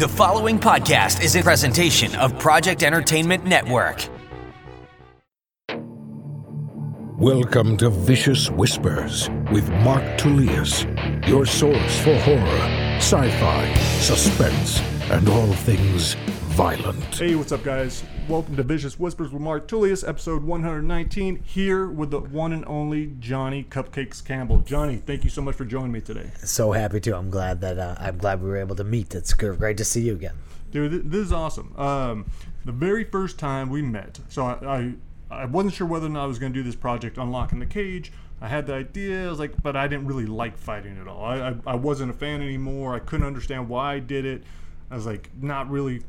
The following podcast is a presentation of Project Entertainment Network. Welcome to Vicious Whispers with Mark Tullius, your source for horror, sci fi, suspense, and all things violent. Hey, what's up, guys? Welcome to Vicious Whispers with Mark Tullius, episode 119, here with the one and only Johnny Cupcakes Campbell. Johnny, thank you so much for joining me today. So happy to. I'm glad that uh, I'm glad we were able to meet. It's great to see you again. Dude, this is awesome. Um, the very first time we met, so I, I, I wasn't sure whether or not I was going to do this project, Unlocking the Cage. I had the idea, I was like, but I didn't really like fighting at all. I, I, I wasn't a fan anymore. I couldn't understand why I did it. I was like, not really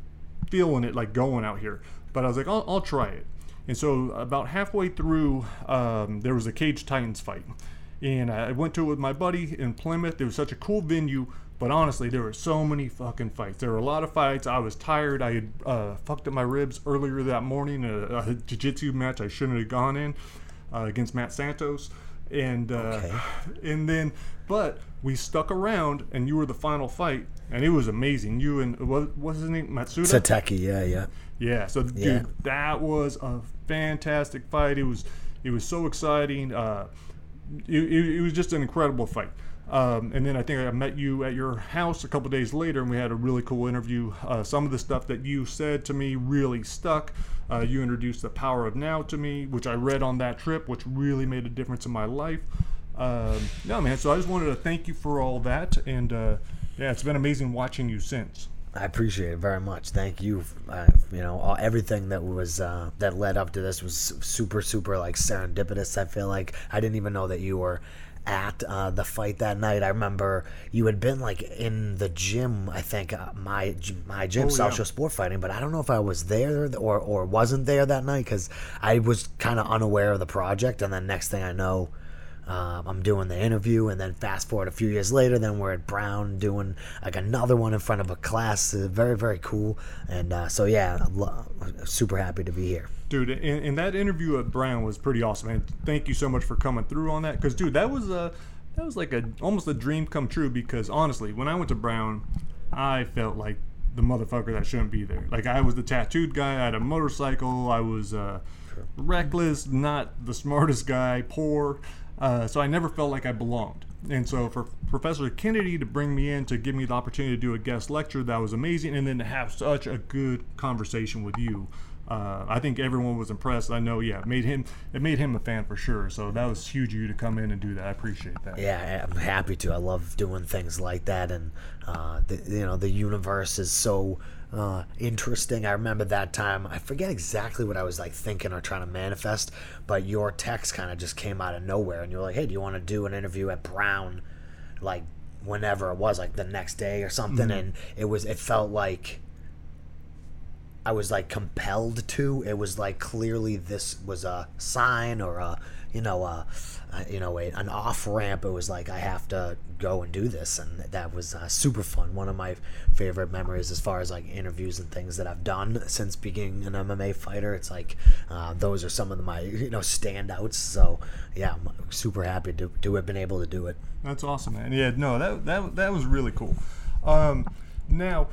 feeling it like going out here. But I was like, I'll, I'll try it. And so about halfway through, um, there was a Cage Titans fight. And I went to it with my buddy in Plymouth. It was such a cool venue. But honestly, there were so many fucking fights. There were a lot of fights. I was tired. I had uh, fucked up my ribs earlier that morning. A, a jiu-jitsu match I shouldn't have gone in uh, against Matt Santos. And uh, Okay. and then, but we stuck around, and you were the final fight, and it was amazing. You and what what's his name, Matsuda? Sateki, yeah, yeah. Yeah. So, Yeah. dude, that was a fantastic fight. It was, it was so exciting. Uh, it, it, it was just an incredible fight. Um, and then I think I met you at your house a couple days later, and we had a really cool interview. Uh, some of the stuff that you said to me really stuck. Uh, you introduced the power of now to me, which I read on that trip, which really made a difference in my life. Um, no, man. So I just wanted to thank you for all that, and uh, yeah, it's been amazing watching you since. I appreciate it very much. Thank you. Uh, you know, all, everything that was uh, that led up to this was super, super like serendipitous. I feel like I didn't even know that you were at uh, the fight that night. I remember you had been like in the gym. I think uh, my my gym, Oh, South yeah. Shore Sport Fighting, but I don't know if I was there or or wasn't there that night because I was kind of unaware of the project. And then next thing I know. Um, I'm doing the interview, and then fast forward a few years later, then we're at Brown doing like another one in front of a class. Uh, very, very cool. And uh, so, yeah, I'm lo- super happy to be here. dude and, and that interview at brown was pretty awesome and thank you so much for coming through on that because dude that was a that was like a almost a dream come true because honestly when i went to brown i felt like the motherfucker that shouldn't be there like i was the tattooed guy i had a motorcycle i was uh, reckless not the smartest guy poor uh, so i never felt like i belonged and so for professor kennedy to bring me in to give me the opportunity to do a guest lecture that was amazing and then to have such a good conversation with you uh, I think everyone was impressed. I know, yeah, it made him it made him a fan for sure. So that was huge of you to come in and do that. I appreciate that. Yeah, I'm happy to. I love doing things like that, and uh, the, you know, the universe is so uh, interesting. I remember that time. I forget exactly what I was like thinking or trying to manifest, but your text kind of just came out of nowhere, and you were like, "Hey, do you want to do an interview at Brown?" Like whenever it was, like the next day or something, and it was. It felt like. I was like compelled to. It was like clearly this was a sign or a, you know, a, a you know, a, an off ramp. It was like I have to go and do this, and that was uh, super fun. One of my favorite memories as far as like interviews and things that I've done since being an MMA fighter. It's like uh, those are some of my you know standouts. So yeah, I'm super happy to to have been able to do it. That's awesome, man. Yeah, no, that that that was really cool. Um, now,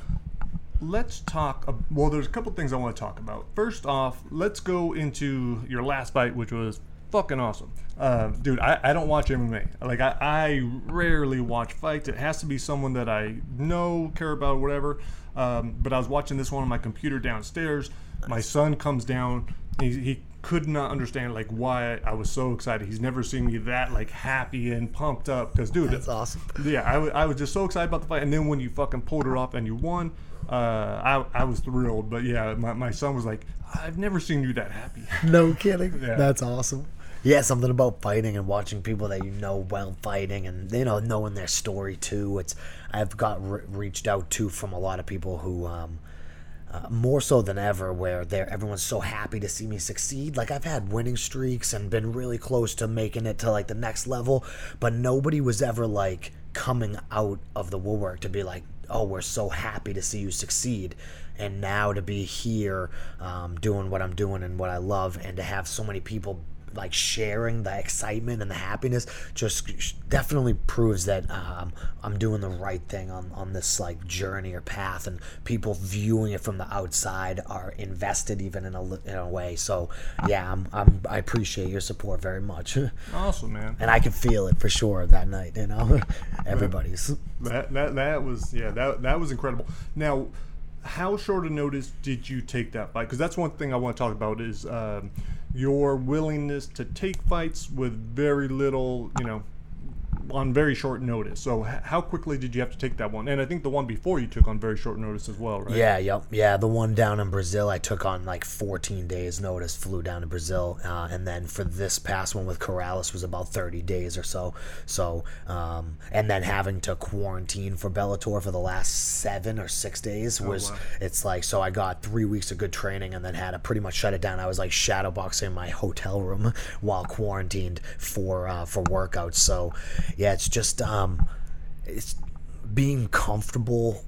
let's talk. Well, there's a couple things I want to talk about. First off, let's go into your last fight, which was fucking awesome, uh, dude. I, I don't watch MMA. Like I, I rarely watch fights. It has to be someone that I know, care about, whatever. Um, but I was watching this one on my computer downstairs. My son comes down. He, he could not understand like why I was so excited. He's never seen me that like happy and pumped up. Because dude, That's awesome. yeah, I I was just so excited about the fight, and then when you fucking pulled it off and you won, uh, I, I was thrilled. But yeah, my, my son was like, I've never seen you that happy. No kidding. Yeah. That's awesome. Yeah, something about fighting and watching people that you know well fighting, and you know knowing their story too. It's I've got re- reached out to from a lot of people who, um, uh, more so than ever, where they're everyone's so happy to see me succeed. Like I've had winning streaks and been really close to making it to like the next level, but nobody was ever like coming out of the woodwork to be like, "Oh, we're so happy to see you succeed." And now to be here, um, doing what I'm doing and what I love, and to have so many people like sharing the excitement and the happiness just definitely proves that um, I'm doing the right thing on, on this like journey or path and people viewing it from the outside are invested even in a, in a way. So yeah I'm, I'm I appreciate your support very much. Awesome man. And I can feel it for sure that night you know? Everybody's. That, that that was yeah that that was incredible. Now how short a notice did you take that? Fight? Because that's one thing I want to talk about is um, your willingness to take fights with very little, you know, on very short notice. So h- how quickly did you have to take that one? And I think the one before you took on very short notice as well, right? Yeah, yep, yeah. The one down in Brazil, I took on like 14 days notice. Flew down to Brazil, uh, and then for this past one with Corrales was about 30 days or so. So, um, and then having to quarantine for Bellator for the last seven or six days was wow. it's like so I got three weeks of good training and then had to pretty much shut it down. I was like shadowboxing my hotel room while quarantined for uh, for workouts. So yeah, it's just um, it's being comfortable,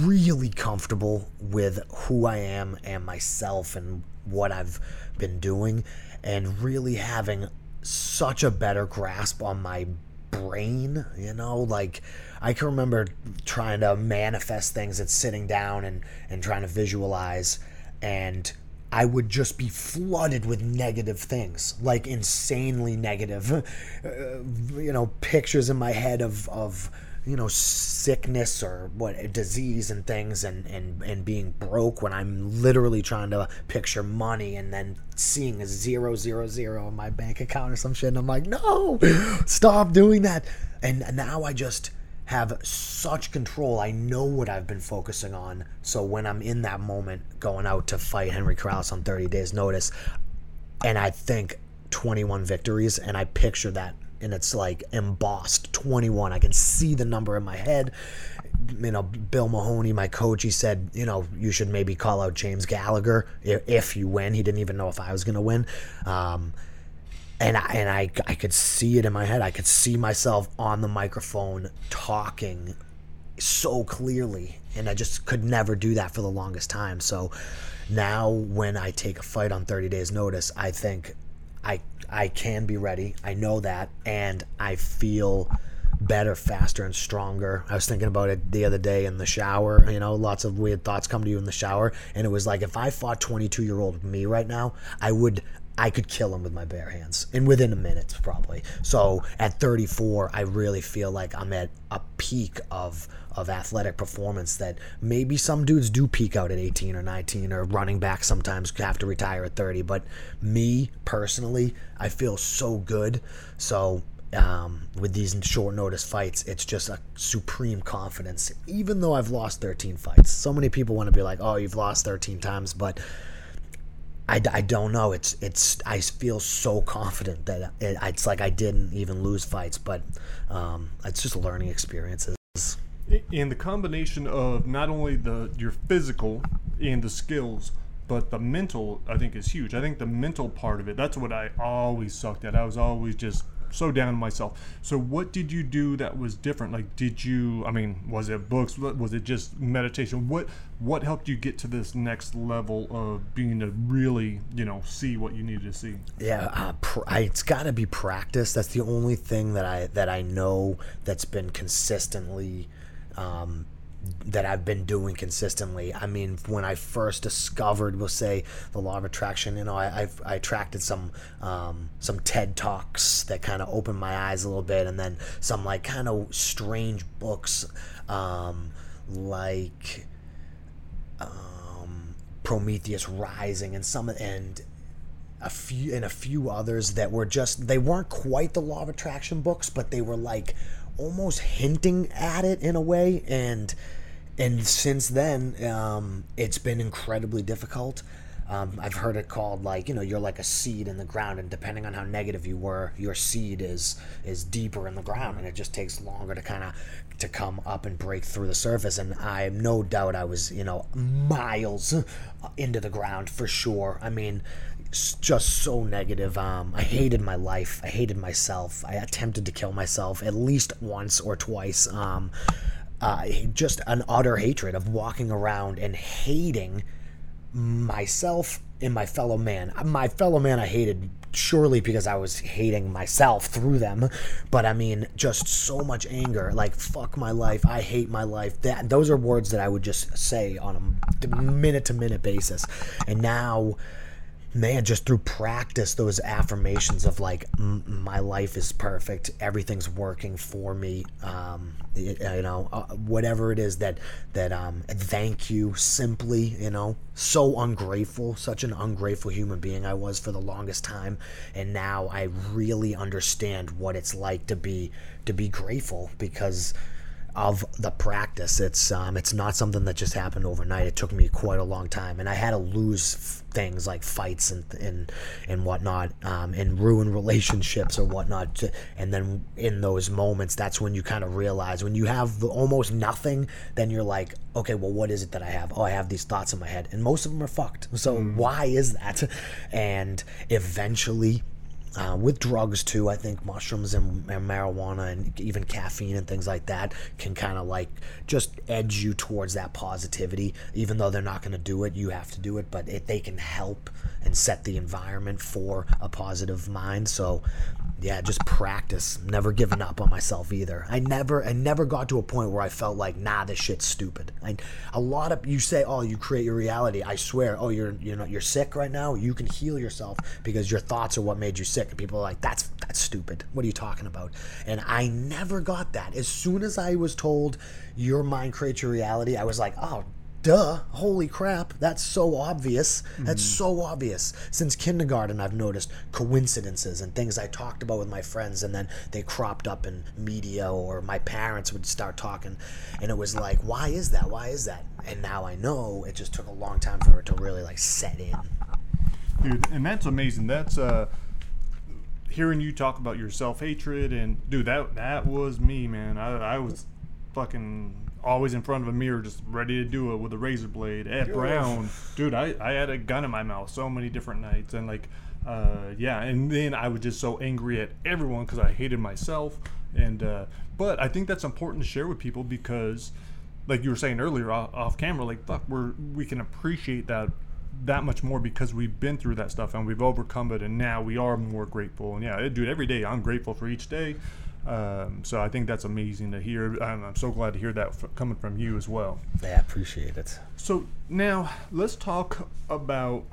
really comfortable with who I am and myself and what I've been doing, and really having such a better grasp on my brain. You know, like I can remember trying to manifest things and sitting down and and trying to visualize and I would just be flooded with negative things, like insanely negative, uh, you know, pictures in my head of, of you know, sickness or what disease and things and, and, and being broke when I'm literally trying to picture money and then seeing a zero, zero, zero in my bank account or some shit. And I'm like, no, stop doing that. And now I just have such control. I know what I've been focusing on. So when I'm in that moment going out to fight Henry Corrales on 30 days notice, and I think 21 victories, and I picture that, and it's like embossed 21. I can see the number in my head. You know, Bill Mahoney, my coach, he said, you know, you should maybe call out James Gallagher if you win. He didn't even know if I was going to win. Um, and I, and I, I could see it in my head. I could see myself on the microphone talking so clearly, and I just could never do that for the longest time. So now, when I take a fight on 30 days' notice, I think I I can be ready. I know that, and I feel better, faster, and stronger. I was thinking about it the other day in the shower. You know, lots of weird thoughts come to you in the shower, and it was like if I fought 22 year old me right now, I would I could kill him with my bare hands and within a minute probably. So at 34, I really feel like I'm at a peak of of athletic performance that maybe some dudes do peak out at 18 or 19 or running back sometimes have to retire at 30, but me personally, I feel so good. So um, with these short notice fights, it's just a supreme confidence. Even though I've lost 13 fights, so many people want to be like, "Oh, you've lost 13 times," but I, I don't know. It's it's I feel so confident that it, it's like I didn't even lose fights, but um, it's just learning experiences. And the combination of not only the your physical and the skills, but the mental, I think, is huge. I think the mental part of it. That's what I always sucked at. I was always just so down on myself. So what did you do that was different? Like did you I mean, was it books? Was it just meditation? What what helped you get to this next level of being to really, you know, see what you needed to see? Yeah, uh, pr- I, it's got to be practice. That's the only thing that I that I know that's been consistently um, that I've been doing consistently. I mean, when I first discovered, we'll say, the law of attraction, you know, I I've, I attracted some um, some TED talks that kind of opened my eyes a little bit, and then some like kind of strange books, um, like um, Prometheus Rising, and some and a few and a few others that were just they weren't quite the law of attraction books, but they were like almost hinting at it in a way and and since then um, it's been incredibly difficult. Um, i've heard it called like you know you're like a seed in the ground and depending on how negative you were your seed is is deeper in the ground and it just takes longer to kind of to come up and break through the surface and i no doubt i was you know miles into the ground for sure. I mean just so negative. Um, I hated my life. I hated myself. I attempted to kill myself at least once or twice. Um, uh, just an utter hatred of walking around and hating myself and my fellow man. My fellow man I hated surely because I was hating myself through them, but I mean just so much anger, like fuck my life, I hate my life. That those are words that I would just say on a minute to minute basis. And now man, just through practice, those affirmations of like, my life is perfect, everything's working for me, um, you, you know, uh, whatever it is that that um, thank you simply, you know, so ungrateful, such an ungrateful human being I was for the longest time, and now I really understand what it's like to be to be grateful because of the practice. It's um, it's not something that just happened overnight. It took me quite a long time, and I had to lose f- things like fights and and and whatnot, um, and ruin relationships or whatnot. To, and then in those moments, that's when you kind of realize when you have almost nothing, then you're like, okay, well, what is it that I have? Oh, I have these thoughts in my head, and most of them are fucked. So why is that? And eventually uh, with drugs too. I think mushrooms and, and, marijuana and even caffeine and things like that can kind of like just edge you towards that positivity. Even though they're not going to do it, you have to do it, but it, they can help and set the environment for a positive mind. So yeah, just practice. Never giving up on myself either. I never, I never got to a point where I felt like, nah, this shit's stupid. I, a lot of you say, oh, you create your reality. I swear, oh, you're, you know, you're sick right now. You can heal yourself because your thoughts are what made you sick. And people are like, that's that's stupid. What are you talking about? And I never got that. As soon as I was told your mind creates your reality, I was like, oh duh, holy crap, that's so obvious. That's mm. so obvious. Since kindergarten, I've noticed coincidences and things I talked about with my friends, and then they cropped up in media, or my parents would start talking, and it was like, why is that? Why is that? And now I know it just took a long time for it to really like set in. Dude, and that's amazing. That's uh hearing you talk about your self hatred and dude, that that was me, man. I I was fucking always in front of a mirror, just ready to do it with a razor blade. Ed Brown, dude, I, I had a gun in my mouth so many different nights, and like, uh, yeah, and then I was just so angry at everyone because I hated myself, and uh, but I think that's important to share with people because, like you were saying earlier off, off camera, like fuck, we're we can appreciate that that much more because we've been through that stuff and we've overcome it and now we are more grateful and yeah dude every day i'm grateful for each day um, so I think that's amazing to hear. I'm, I'm so glad to hear that f- coming from you as well. Yeah, I appreciate it. So now let's talk about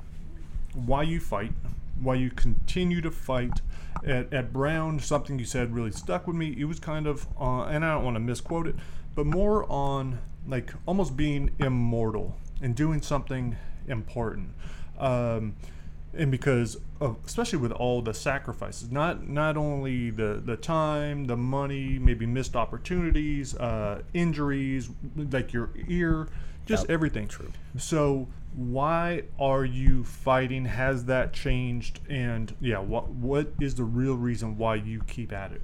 why you fight, why you continue to fight. At, at Brown, something you said really stuck with me. It was kind of, uh, and I don't want to misquote it, but more on like almost being immortal and doing something important. Um, and because of, especially with all the sacrifices not not only the the time the money maybe missed opportunities uh, injuries like your ear just yep. everything. True. So why are you fighting? Has that changed? And yeah what what is the real reason why you keep at it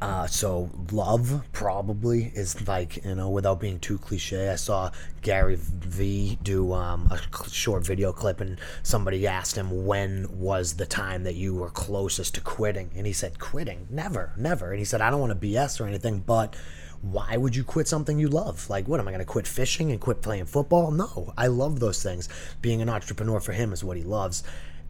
uh, so love probably is like you know without being too cliche. I saw Gary V do um, a short video clip and somebody asked him when was the time that you were closest to quitting, and he said quitting never, never. And he said I don't want to BS or anything, but why would you quit something you love? Like, what am I going to quit fishing and quit playing football? No, I love those things. Being an entrepreneur for him is what he loves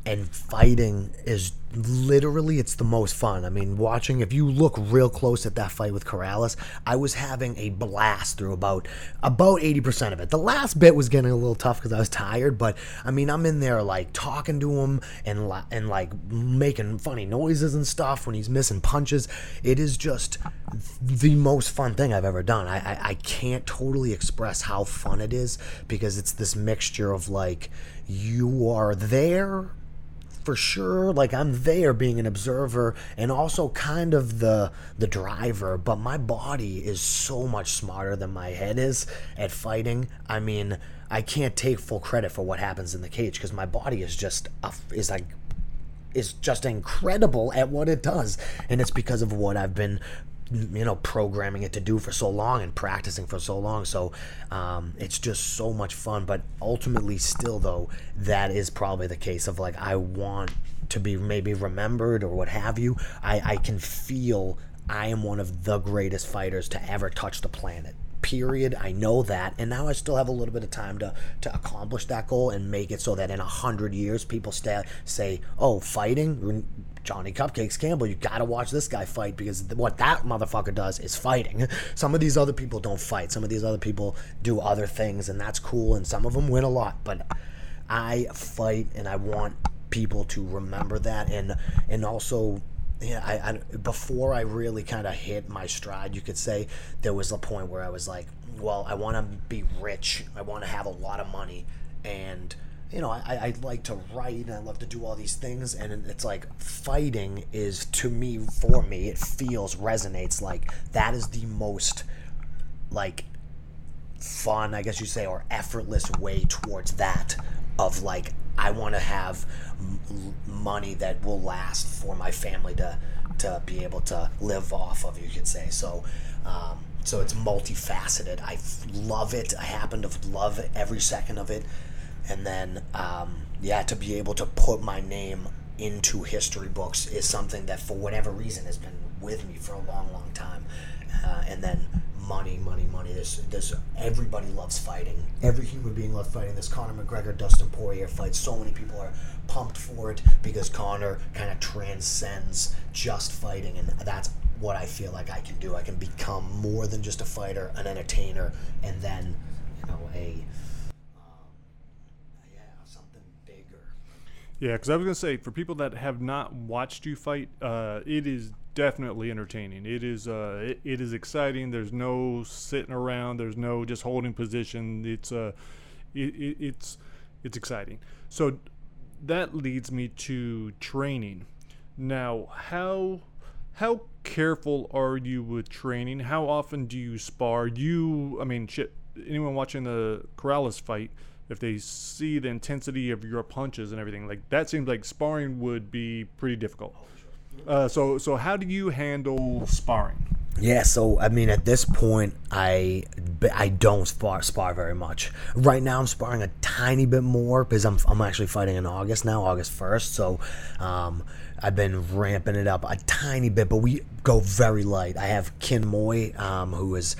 and fighting is literally it's the most fun. I mean, watching if you look real close at that fight with Corrales, I was having a blast through about about 80% of it. The last bit was getting a little tough cuz I was tired, but I mean, I'm in there like talking to him and and like making funny noises and stuff when he's missing punches. It is just the most fun thing I've ever done. I I, I can't totally express how fun it is because it's this mixture of like you are there for sure like I'm there being an observer and also kind of the the driver but my body is so much smarter than my head is at fighting. I mean I can't take full credit for what happens in the cage because my body is just a, is like is just incredible at what it does. And it's because of what I've been you know programming it to do for so long and practicing for so long so um, it's just so much fun but ultimately still though that is probably the case of like i want to be maybe remembered or what have you i, I can feel i am one of the greatest fighters to ever touch the planet period. I know that, and now I still have a little bit of time to to accomplish that goal and make it so that in a hundred years, people stay, say, "Oh, fighting." Johnny Cupcakes Campbell, you gotta watch this guy fight because what that motherfucker does is fighting. Some of these other people don't fight. Some of these other people do other things, and that's cool. And some of them win a lot. But I fight, and I want people to remember that, and and also yeah, I, I before I really kind of hit my stride, you could say there was a point where I was like, well, I want to be rich, I want to have a lot of money, and you know, I, I like to write and I love to do all these things, and it's like fighting is to me, for me, it feels resonates like that is the most like fun, I guess you say, or effortless way towards that of like I want to have m- money that will last for my family to to be able to live off of. You could say so. Um, so it's multifaceted. I love it. I happen to love every second of it. And then, um, yeah, to be able to put my name into history books is something that, for whatever reason, has been with me for a long, long time. Uh, and then money, money, money. There's, there's everybody loves fighting. Every human being loves fighting. This Conor McGregor, Dustin Poirier fight. So many people are pumped for it because Conor kind of transcends just fighting, and that's what I feel like I can do. I can become more than just a fighter, an entertainer, and then, you know, a um, yeah, something bigger. Yeah, because I was gonna say for people that have not watched you fight, uh, it is definitely entertaining. It is uh, it, it is exciting. There's no sitting around. There's no just holding position. It's uh, it, it, it's it's exciting. So that leads me to training. Now, how how careful are you with training? How often do you spar? You, I mean, shit. Anyone watching the Corrales fight, if they see the intensity of your punches and everything, like that seems like sparring would be pretty difficult. Uh, so, so how do you handle sparring? Yeah, so I mean, at this point, I I don't spar spar very much. Right now, I'm sparring a tiny bit more because I'm I'm actually fighting in August now, August first. So, um, I've been ramping it up a tiny bit, but we go very light. I have Ken Moy, um, who is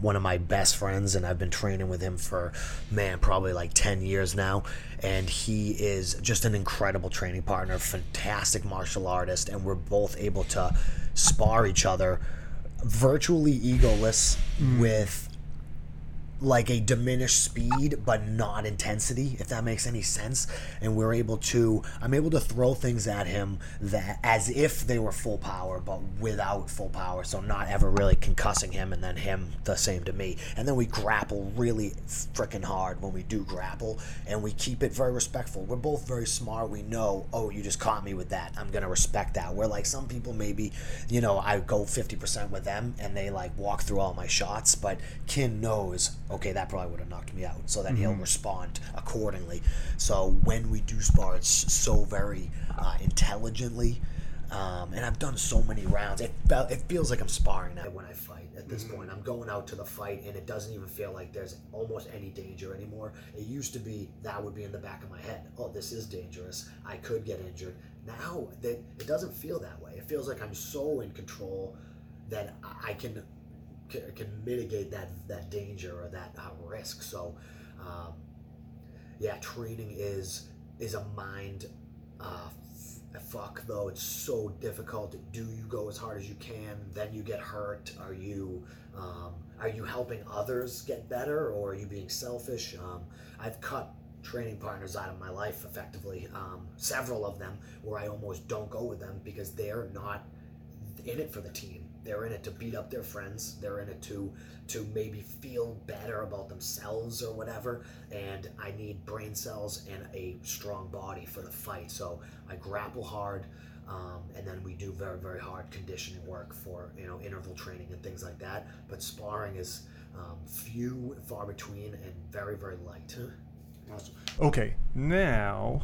one of my best friends, and I've been training with him for man probably like ten years now. And he is just an incredible training partner, fantastic martial artist, and we're both able to spar each other virtually egoless mm. with like a diminished speed but not intensity if that makes any sense. And we're able to i'm able to throw things at him that as if they were full power but without full power. So not ever really concussing him and then him the same to me. And then we grapple really freaking hard when we do grapple. And we keep it very respectful. We're both very smart. We know oh you just caught me with that. I'm gonna respect that. We're like some people maybe you know i go 50% with them and they like walk through all my shots but Ken knows okay, that probably would have knocked me out. So then mm-hmm. he'll respond accordingly. So when we do spar, it's so very uh, intelligently. Um, and I've done so many rounds. It, it feels like I'm sparring now when I fight. At this mm-hmm. point, I'm going out to the fight, and it doesn't even feel like there's almost any danger anymore. It used to be that would be in the back of my head. Oh, this is dangerous. I could get injured. Now that it doesn't feel that way. It feels like I'm so in control that I can can mitigate that that danger or that uh, risk. So, um, yeah, training is is a mind uh, f- fuck though. It's so difficult. Do you go as hard as you can? Then you get hurt. Are you um, are you helping others get better, or are you being selfish? Um, I've cut training partners out of my life effectively. Um, several of them where I almost don't go with them because they're not in it for the team they're in it to beat up their friends. They're in it to to maybe feel better about themselves or whatever. And I need brain cells and a strong body for the fight. So I grapple hard, um, and then we do very very hard conditioning work for you know interval training and things like that. But sparring is um, few far between and very very light. Awesome. Okay, now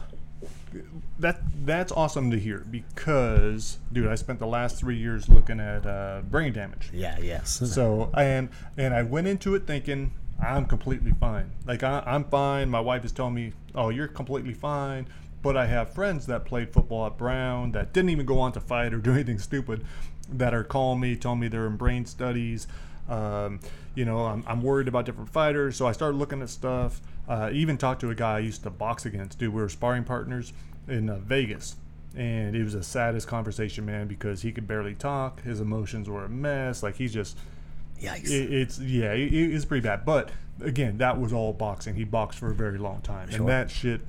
that that's awesome to hear because dude i spent the last three years looking at uh, brain damage. Yeah yes. So and and i went into it thinking i'm completely fine. Like I, i'm fine. My wife is telling me oh you're completely fine. But i have friends that played football at brown that didn't even go on to fight or do anything stupid that are calling me telling me they're in brain studies. Um, you know, I'm, I'm worried about different fighters, so I started looking at stuff. Uh, even talked to a guy I used to box against. Dude, we were sparring partners in uh, Vegas, and it was the saddest conversation, man, because he could barely talk. His emotions were a mess. Like he's just Yikes. it, it's yeah, it, it's pretty bad. But again, that was all boxing. He boxed for a very long time, Sure. and that shit,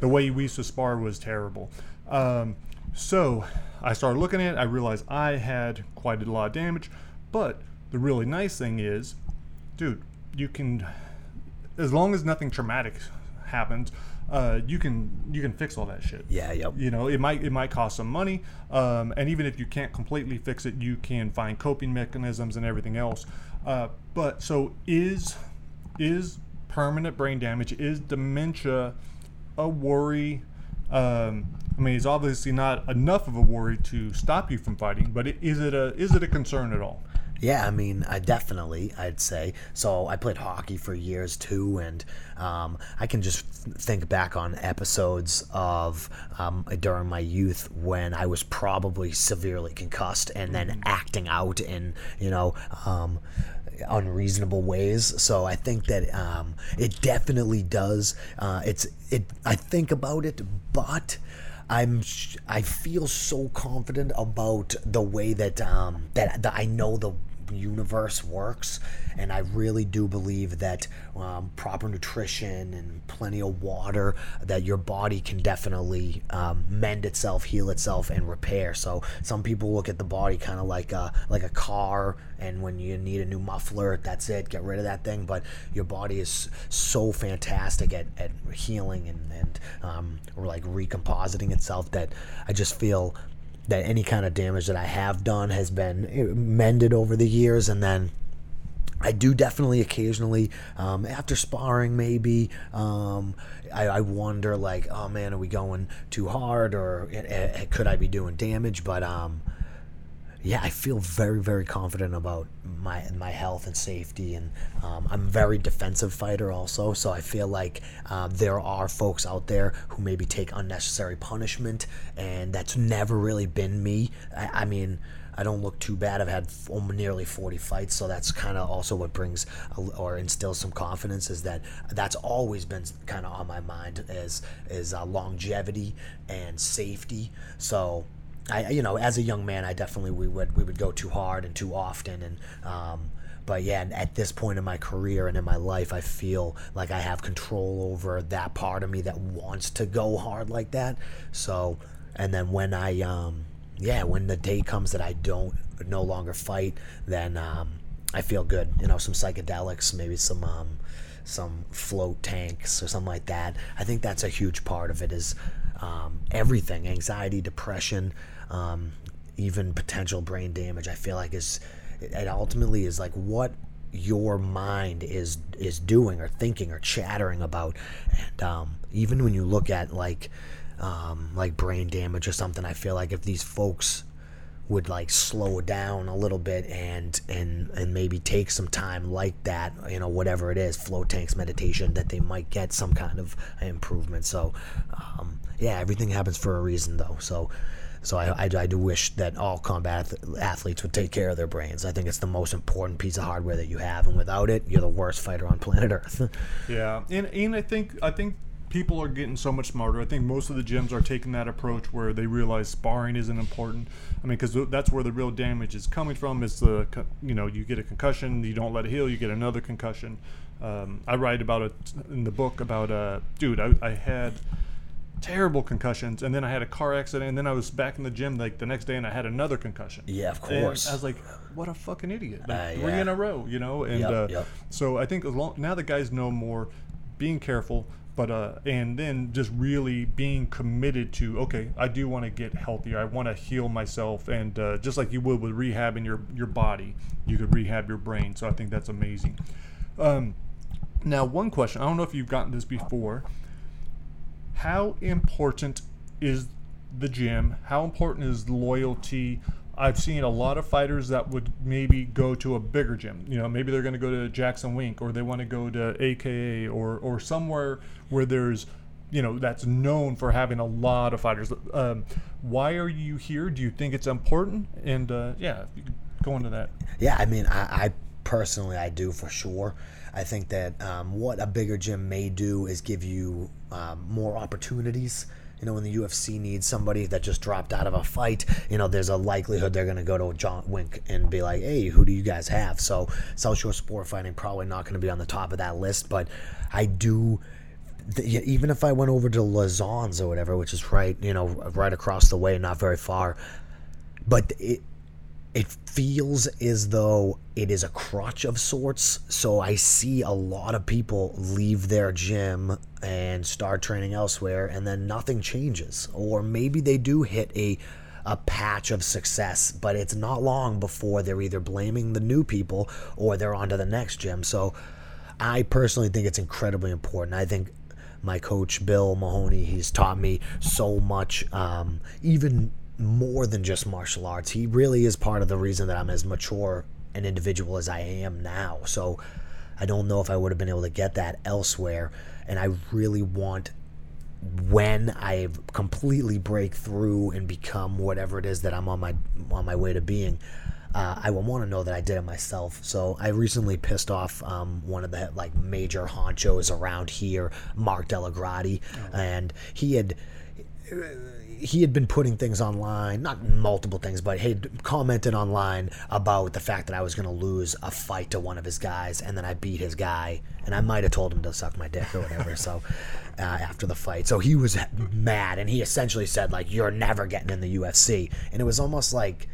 the way we used to spar was terrible. Um, so I started looking at it. I realized I had quite a lot of damage. But the really nice thing is, dude, you can, as long as nothing traumatic happens. Uh, you can you can fix all that shit. Yeah, yep. You know, it might it might cost some money, um, and even if you can't completely fix it, you can find coping mechanisms and everything else. Uh, but so is is permanent brain damage is dementia a worry? Um, I mean, it's obviously not enough of a worry to stop you from fighting, but it, is it a is it a concern at all? Yeah, I mean, I definitely, I'd say. So I played hockey for years too, and um, I can just think back on episodes of um, during my youth when I was probably severely concussed and then acting out in, you know, um, unreasonable ways. So I think that um, it definitely does. Uh, it's it. I think about it, but. I'm I feel so confident about the way that um that, that I know the universe works and I really do believe that um, proper nutrition and plenty of water that your body can definitely um, mend itself heal itself and repair. So some people look at the body kind of like a like a car and when you need a new muffler that's it get rid of that thing. But your body is so fantastic at, at healing and, and um, or like recompositing itself that I just feel that any kind of damage that I have done has been eh, mended over the years and then I do definitely occasionally, um, after sparring, maybe um, I, I wonder like, oh man, are we going too hard, or eh, could I be doing damage? But um, yeah, I feel very, very confident about my my health and safety, and um, I'm a very defensive fighter also. So I feel like uh, there are folks out there who maybe take unnecessary punishment, and that's never really been me. I, I mean. I don't look too bad. I've had nearly 40 fights, so that's kind of also what brings or instills some confidence. Is that that's always been kind of on my mind is is uh, longevity and safety. So I, you know, as a young man, I definitely we would we would go too hard and too often, and um, but yeah, at this point in my career and in my life, I feel like I have control over that part of me that wants to go hard like that. So, and then when I, um, yeah, when the day comes that I don't no longer fight, then um, I feel good. You know, some psychedelics, maybe some. Um, some float tanks or something like that. I think that's a huge part of it is um, everything anxiety, depression, um, even potential brain damage. I feel like is it ultimately is like what your mind is is doing or thinking or chattering about, and um, even when you look at like um, like brain damage or something, I feel like if these folks would like slow down a little bit and and and maybe take some time like that you know whatever it is flow tanks meditation that they might get some kind of improvement so um, yeah everything happens for a reason though so so I, I, I do wish that all combat ath- athletes would take care of their brains. I think it's the most important piece of hardware that you have, and without it, you're the worst fighter on planet Earth. Yeah, and and I think I think people are getting so much smarter. I think most of the gyms are taking that approach where they realize sparring isn't important. I mean, because that's where the real damage is coming from. Is the you know you get a concussion, you don't let it heal, you get another concussion. Um, I write about it in the book about uh, dude. I, I had terrible concussions, and then I had a car accident, and then I was back in the gym like the next day, and I had another concussion. Yeah, of And course. I was like, what a fucking idiot! Like Uh, three yeah. in a row, you know. And Yep, uh, yep. so I think as long, now the guys know more, being careful, but uh, and then just really being committed to okay, I do want to get healthier. I want to heal myself, and uh, just like you would with rehabbing your your body, you could rehab your brain. So I think that's amazing. Um, now, one question I don't know if you've gotten this before. How important is the gym? How important is loyalty? I've seen a lot of fighters that would maybe go to a bigger gym. You know, maybe they're going to go to Jackson Wink or they want to go to AKA or or somewhere where there's you know that's known for having a lot of fighters. Um, why are you here? Do you think it's important? And uh, yeah, go into that. Yeah, I mean, I, I personally, I do for sure. I think that um, what a bigger gym may do is give you um, more opportunities. You know, when the UFC needs somebody that just dropped out of a fight, you know, there's a likelihood they're going to go to John Wink and be like, hey, who do you guys have? So, South Shore Sport Fighting probably not going to be on the top of that list, but I do even if I went over to Lauzon's or whatever, which is right, you know, right across the way, not very far, but it it feels as though it is a crutch of sorts. So I see a lot of people leave their gym and start training elsewhere, and then nothing changes, or maybe they do hit a a patch of success, but it's not long before they're either blaming the new people or they're on to the next gym. So I personally think it's incredibly important. I think my coach Bill Mahoney. He's taught me so much, um, even more than just martial arts. He really is part of the reason that I'm as mature an individual as I am now. So I don't know if I would have been able to get that elsewhere. And I really want when I completely break through and become whatever it is that I'm on my on my way to being, uh, I will want to know that I did it myself. So I recently pissed off um, one of the like major honchos around here, Mark DellaGrotte, oh. and he had he had been putting things online, not multiple things, but he had commented online about the fact that I was going to lose a fight to one of his guys, and then I beat his guy, and I might have told him to suck my dick or whatever. so uh, after the fight, so he was mad, and he essentially said like, "You're never getting in the UFC," and it was almost like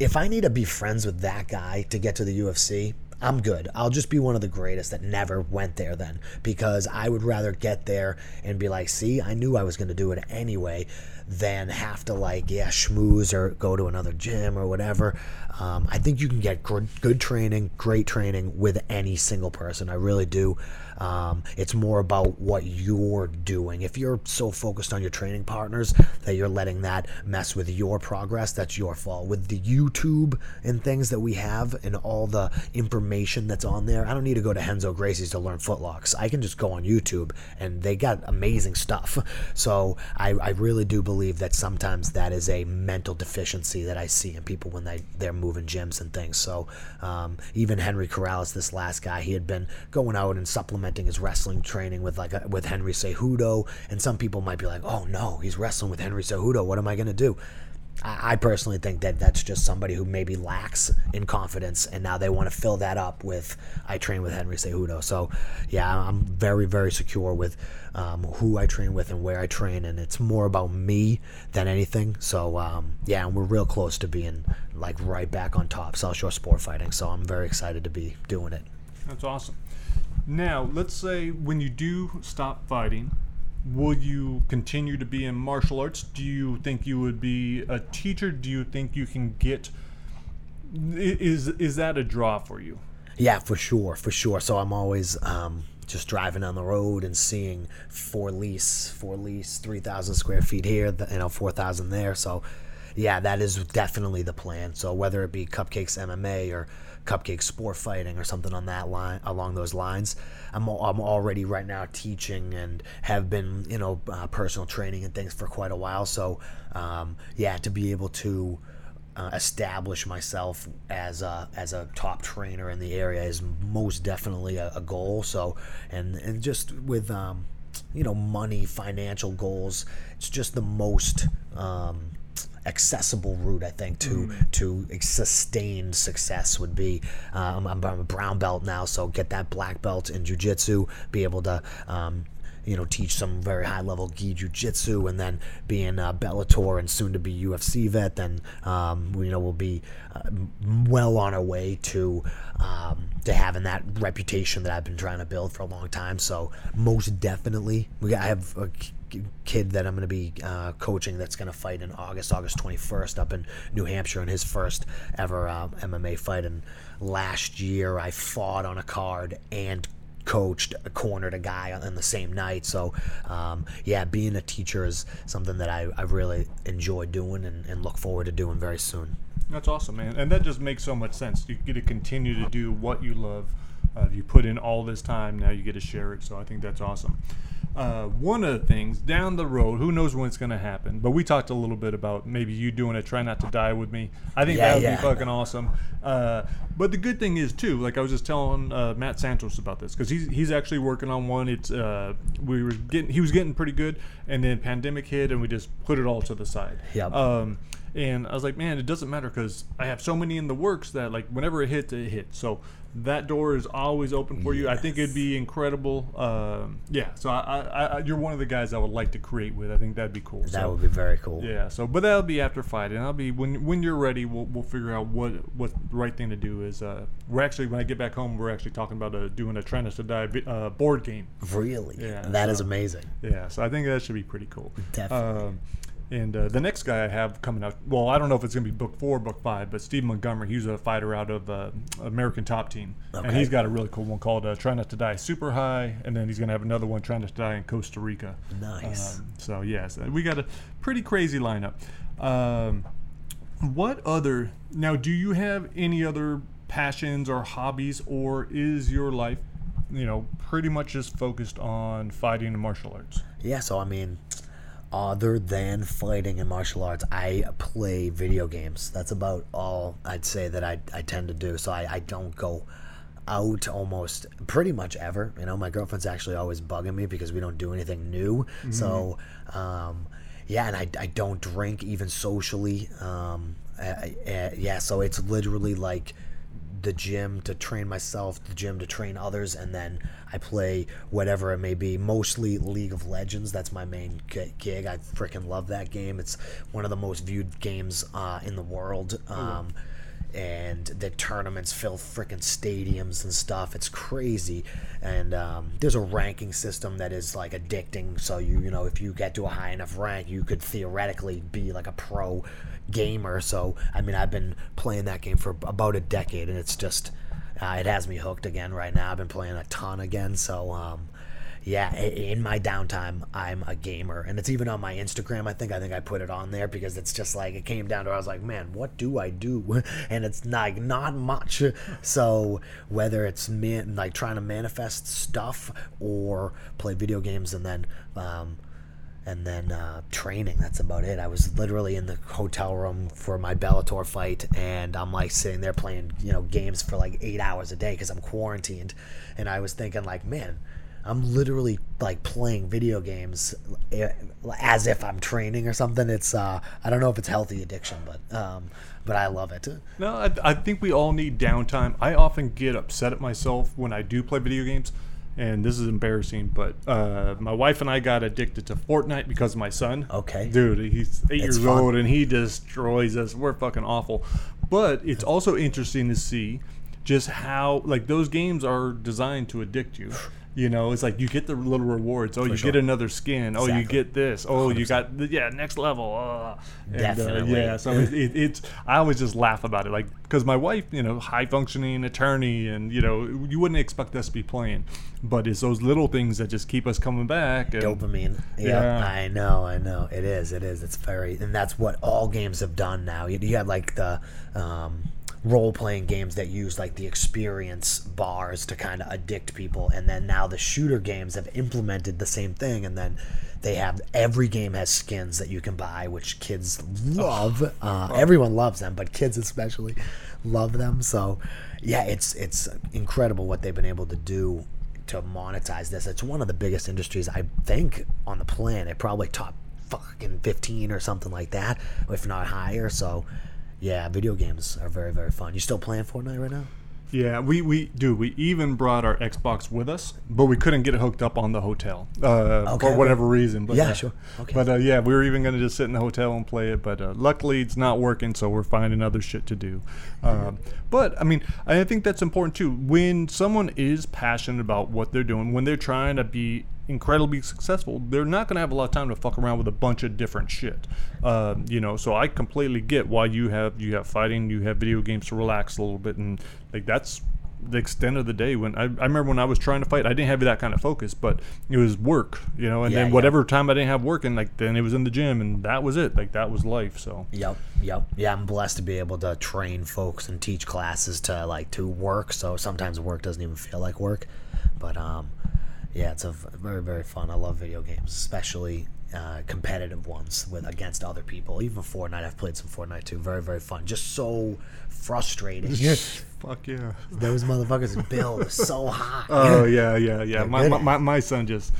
if I need to be friends with that guy to get to the UFC, I'm good. I'll just be one of the greatest that never went there then because I would rather get there and be like, see, I knew I was going to do it anyway than have to, like, yeah, schmooze or go to another gym or whatever. Um, I think you can get good training, great training with any single person. I really do. Um, it's more about what you're doing. If you're so focused on your training partners that you're letting that mess with your progress, that's your fault. With the YouTube and things that we have and all the information that's on there, I don't need to go to Renzo Gracie's to learn footlocks. I can just go on YouTube and they got amazing stuff. So I, I really do believe that sometimes that is a mental deficiency that I see in people when they, they're moving gyms and things. So um, even Henry Corrales, this last guy, he had been going out and supplementing his wrestling training with like a, with Henry Cejudo, and some people might be like, "Oh no, he's wrestling with Henry Cejudo. What am I to do?" I, personally think that that's just somebody who maybe lacks in confidence, and now they want to fill that up with I train with Henry Cejudo. So, yeah, I'm very very secure with um, who I train with and where I train, and it's more about me than anything. So, um, yeah, and we're real close to being like right back on top, South Shore Sport Fighting. So I'm very excited to be doing it. That's awesome. Now, let's say when you do stop fighting, will you continue to be in martial arts? Do you think you would be a teacher? Do you think you can get is is that a draw for you? Yeah, for sure, for sure. So I'm always um, just driving on the road and seeing four lease, four lease, three thousand square feet here, you know, four thousand there. So yeah, that is definitely the plan. So whether it be Cupcakes MMA or Cupcake Sport Fighting or something on that line along those lines, I'm I'm already right now teaching and have been you know uh, personal training and things for quite a while. So um, yeah, to be able to uh, establish myself as a as a top trainer in the area is most definitely a, a goal. So and and just with um, you know money, financial goals, it's just the most um, accessible route I think to mm. to sustained success would be. Um, I'm, I'm, a brown belt now, so get that black belt in jujitsu, be able to. Um, you know, teach some very high level gi jiu-jitsu and then being a Bellator and soon to be UFC vet, then, um, you know, we'll be uh, well on our way to, um, to having that reputation that I've been trying to build for a long time. So most definitely, we I have a kid that I'm going to be uh, coaching that's going to fight in August, August 21st, up in New Hampshire in his first ever uh, MMA fight. And last year, I fought on a card and coached, a cornered a guy on the same night. So, um, yeah, being a teacher is something that I, I really enjoy doing and, and look forward to doing very soon. That's awesome, man. And that just makes so much sense. You get to continue to do what you love. Uh, you put in all this time, now you get to share it. So I think that's awesome. Uh, one of the things down the road, who knows when it's going to happen, but we talked a little bit about maybe you doing a try not to die with me. I think Yeah, that would yeah. be fucking awesome. Uh, but the good thing is too, like I was just telling uh, Matt Santos about this because he's he's actually working on one. It's uh, we were getting he was getting pretty good, and then pandemic hit, and we just put it all to the side. Yeah. Um, and I was like, man, it doesn't matter because I have so many in the works that like whenever it hits, it hits. So that door is always open for you. I think it'd be incredible. Um, yeah. So I, I, I, you're one of the guys I would like to create with. I think that'd be cool. That so, would be very cool. yeah. So, but that'll be after fighting. I'll be when when you're ready. We'll, we'll figure out what what the right thing to do is. Uh, we're actually when I get back home, we're actually talking about uh, doing a Trend to Die uh, board game. Really? Yeah, that is so- amazing. Yeah, so I think that should be pretty cool. Definitely. Um, and uh, the next guy I have coming out, well, I don't know if it's going to be book four, or book five, but Steve Montgomery, he's a fighter out of uh, American Top Team, and he's got a really cool one called uh, "Try Not to Die Super High," and then he's going to have another one "Try Not to Die in Costa Rica." Nice. Um, so yes, we got a pretty crazy lineup. Um, what other now? Do you have any other passions or hobbies, or is your life, you know, pretty much just focused on fighting and martial arts? Yeah, so I mean, other than fighting and martial arts, I play video games. That's about all I'd say that I, I tend to do. So I, I don't go out almost pretty much ever. You know, my girlfriend's actually always bugging me because we don't do anything new. So, um, yeah, and I, I don't drink even socially. Um, I, I, yeah, so it's literally like the gym to train myself, the gym to train others, and then I play whatever it may be. Mostly League of Legends. That's my main gig. I freaking love that game. It's one of the most viewed games uh, in the world. Um, and the tournaments fill freaking stadiums and stuff. It's crazy. And um, there's a ranking system that is like addicting. So you you know if you get to a high enough rank, you could theoretically be like a pro gamer. So I mean, I've been playing that game for about a decade, and it's just uh, it has me hooked again right now. I've been playing a ton again. So um, yeah, in my downtime, I'm a gamer, and it's even on my Instagram. I think I think I put it on there because it's just like it came down to I was like, man, what do I do? And it's like not much. So whether it's me like trying to manifest stuff or play video games, and then um, and then uh, training. That's about it. I was literally in the hotel room for my Bellator fight, and I'm like sitting there playing, you know, games for like eight hours a day because I'm quarantined. And I was thinking, like, man, I'm literally like playing video games eh, as if I'm training or something. It's uh, I don't know if it's healthy addiction, but um, but I love it. No, I, I think we all need downtime. I often get upset at myself when I do play video games, and this is embarrassing. But uh, my wife and I got addicted to Fortnite because of my son. Okay. dude, he's eight It's years fun. old and he destroys us. We're fucking awful. But it's also interesting to see just how like those games are designed to addict you. You know, it's like you get the little rewards. Oh, you sure. get another skin. Oh, you get this. Oh, you got the, yeah next level. Uh, and, uh, Definitely. yeah, so it, it, it's I always just laugh about it, like because my wife, you know, high functioning attorney, and you know, you wouldn't expect us to be playing, but it's those little things that just keep us coming back. And, dopamine. Yeah. Yeah, I know, I know. It is, it is. It's very, and that's what all games have done now. You, you have like the um, role playing games that use like the experience bars to kind of addict people, and then now the shooter games have implemented the same thing, and then they have every game has skins that you can buy, which kids love. Uh, everyone loves them, but kids especially love them. So, yeah, it's it's incredible what they've been able to do to monetize this. It's one of the biggest industries I think on the planet, probably top fucking 15 or something like that, if not higher. So, yeah, video games are very very fun. You still playing Fortnite right now? Yeah, we we do. We even brought our Xbox with us, but we couldn't get it hooked up on the hotel uh, Okay, for whatever reason. But, Yeah, uh, sure. Okay. But uh, yeah, we were even going to just sit in the hotel and play it, but uh, luckily it's not working, so we're finding other shit to do. Um, but I mean, I think that's important too. When someone is passionate about what they're doing, when they're trying to be incredibly successful, they're not going to have a lot of time to fuck around with a bunch of different shit. Um, you know, so I completely get why you have you have fighting, you have video games to relax a little bit, and like that's the extent of the day. When I, I remember when I was trying to fight, I didn't have that kind of focus, but it was work, you know, and Yeah, then whatever time I didn't have working, like then it was in the gym, and that was it. Like that was life. So Yep, yep. Yeah, I'm blessed to be able to train folks and teach classes to like to work. So sometimes work doesn't even feel like work, but um, Yeah, it's a very very fun. I love video games, especially uh, competitive ones with against other people. Even Fortnite, I've played some Fortnite too. Very very fun. Just so frustrating. Fuck yeah. Those motherfuckers build so high. Oh yeah, yeah, yeah. My, my, my my son just.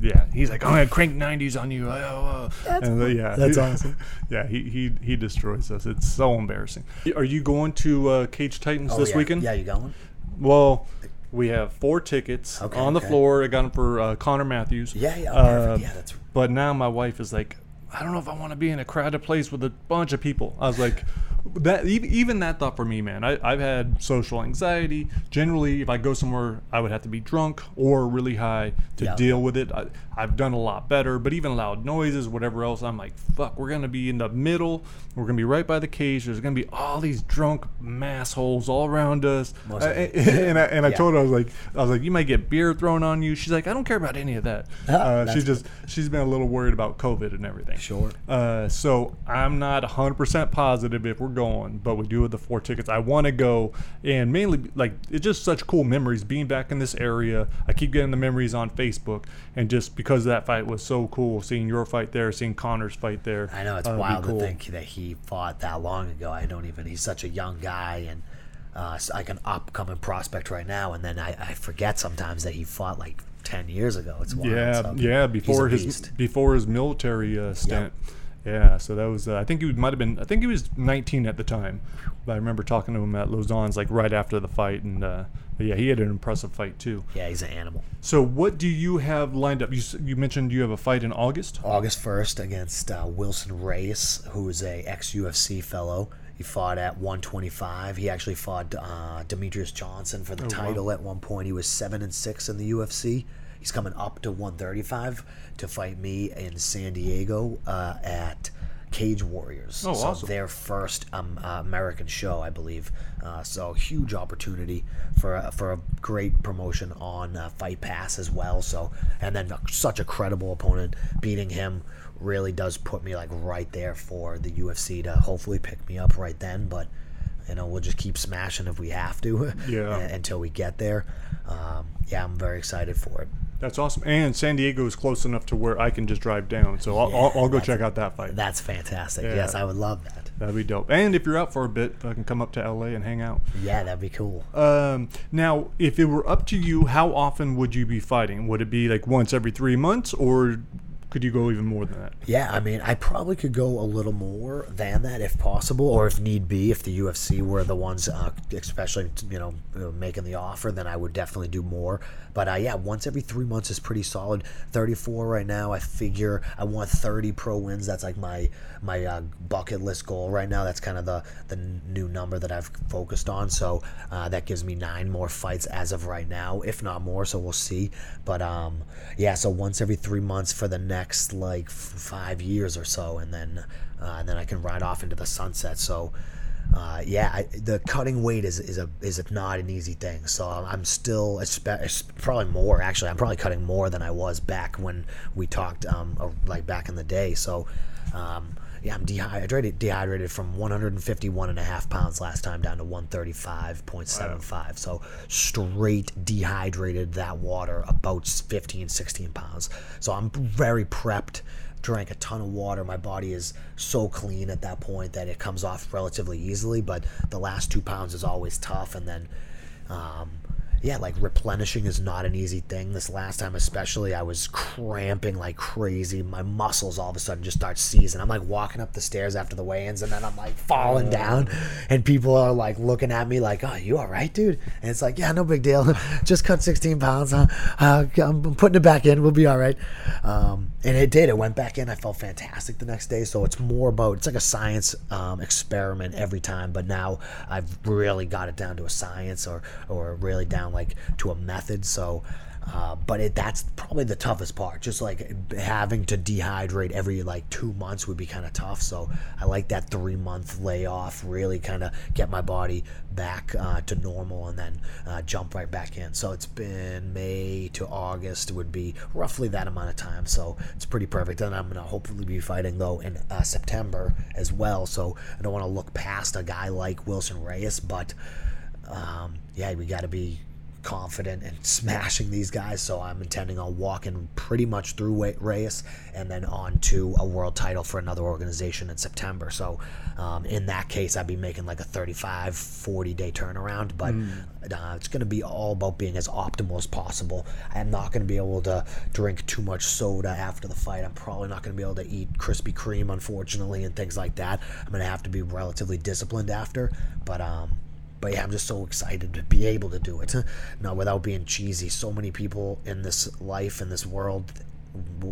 Yeah, he's like, I'm gonna crank 90s on you. Oh, oh. That's- And, uh, yeah, that's he- awesome. Yeah, he, he he destroys us. It's so embarrassing. Are you going to uh, Cage Titans Oh, this yeah. weekend? Yeah, you going? Well, we have four tickets Okay, on the okay. floor. I got them for uh, Connor Matthews. Yeah, yeah, Uh, perfect. Yeah, that's But now my wife is like, I don't know if I want to be in a crowded place with a bunch of people. I was like, that even, that thought for me, man. I, I've had social anxiety. Generally, if I go somewhere, I would have to be drunk or really high to Yeah. deal with it. I, I've done a lot better, but even loud noises, whatever else, I'm like, fuck, we're gonna be in the middle. We're gonna be right by the cage. There's gonna be all these drunk mass holes all around us. It. and I, and I Yeah. told her I was like, I was like, you might get beer thrown on you. She's like, I don't care about any of that. Uh, she's just she's been a little worried about COVID and everything. Sure. Uh, so I'm not 100% positive if we're going, but we do have the four tickets. I want to go, and mainly like it's just such cool memories being back in this area. I keep getting the memories on Facebook, and just because that fight was so cool, seeing your fight there, seeing Connor's fight there. I know it's uh, wild cool. to think that he fought that long ago. I don't even. He's such a young guy and uh, like an upcoming prospect right now. And then I, I forget sometimes that he fought like ten years ago. It's wild. Yeah, so yeah. Before his beast. before his military uh, stint. Yeah, so that was. Uh, I think he might have been. I think he was 19 at the time, but I remember talking to him at Lauzon's like right after the fight, and uh, but yeah, he had an impressive fight too. Yeah, he's an animal. So what do you have lined up? You you mentioned you have a fight in August. August first against uh, Wilson Reis, who is a ex UFC fellow. He fought at 125. He actually fought uh, Demetrious Johnson for the title at one point. He was seven and six in the UFC. He's coming up to 135 to fight me in San Diego uh, at Cage Warriors. Oh, so awesome. their first um, uh, American show, I believe. Uh, so huge opportunity for a, for a great promotion on uh, Fight Pass as well. So and then such a credible opponent beating him really does put me like right there for the UFC to hopefully pick me up right then. But you know we'll just keep smashing if we have to. Yeah. until we get there. Um, yeah, I'm very excited for it. That's awesome. And San Diego is close enough to where I can just drive down. So I'll, I'll, I'll go check out that fight. That's fantastic. Yeah. Yes, I would love that. That'd be dope. And if you're out for a bit, I can come up to LA and hang out. Yeah, that'd be cool. Um, now, if it were up to you, how often would you be fighting? Would it be like once every three months, or could you go even more than that? Yeah, I mean, I probably could go a little more than that if possible, or if need be, if the UFC were the ones, uh, especially you know, making the offer, then I would definitely do more. But uh, yeah, once every three months is pretty solid. Thirty-four right now. I figure I want thirty pro wins. That's like my my uh, bucket list goal right now. That's kind of the the new number that I've focused on. So uh, that gives me nine more fights as of right now, if not more. So we'll see. But um, yeah, so once every three months for the next like f- five years or so, and then uh, and then I can ride off into the sunset. So. Uh, yeah, I, the cutting weight is, is a is a, not an easy thing. So I'm still probably more actually. I'm probably cutting more than I was back when we talked um, like back in the day. So um, yeah, I'm dehydrated dehydrated from 151 and a half pounds last time down to 135.75. So straight dehydrated that water about 15 16 pounds. So I'm very prepped drank a ton of water. My body is so clean at that point that it comes off relatively easily. But the last two pounds is always tough, and then, um, yeah, like replenishing is not an easy thing. This last time, especially, I was cramping like crazy. My muscles all of a sudden just start seizing. I'm like walking up the stairs after the weigh-ins, and then I'm like falling down, and people are like looking at me like, "Oh, you all right, dude?" And it's like, "Yeah, no big deal. just cut 16 pounds. Huh? Uh, I'm putting it back in. We'll be all right." Um, and it did. It went back in. I felt fantastic the next day. So it's more about it's like a science um, experiment every time. But now I've really got it down to a science or or really down like to a method. So. Uh, but it, that's probably the toughest part. Just like having to dehydrate every like two months would be kind of tough. So I like that three month layoff, really kind of get my body back uh, to normal and then uh, jump right back in. So it's been May to August would be roughly that amount of time. So it's pretty perfect. And I'm gonna hopefully be fighting though in uh, September as well. So I don't want to look past a guy like Wilson Reis, but um, yeah, we got to be confident and smashing these guys. So I'm intending on walking pretty much through Reis and then on to a world title for another organization in September. So um, in that case, I'd be making like a 35, 40 day turnaround. But mm. uh, it's going to be all about being as optimal as possible. I'm not going to be able to drink too much soda after the fight. I'm probably not going to be able to eat Krispy Kreme, unfortunately, and things like that. I'm going to have to be relatively disciplined after. But um, but yeah, I'm just so excited to be able to do it. Now, without being cheesy, so many people in this life, in this world,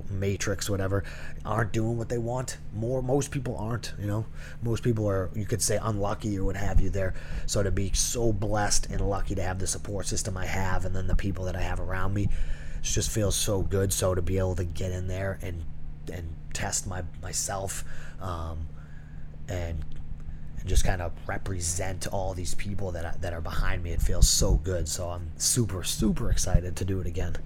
matrix whatever aren't doing what they want. More most people aren't you know? Most people are you could say unlucky or what have you. There so to be so blessed and lucky to have the support system i have and then the people that i have around me. It just feels so good so to be able to get in there and and test my myself um, and and just kind of represent all these people that that are behind me. It feels so good. So I'm super super excited to do it again.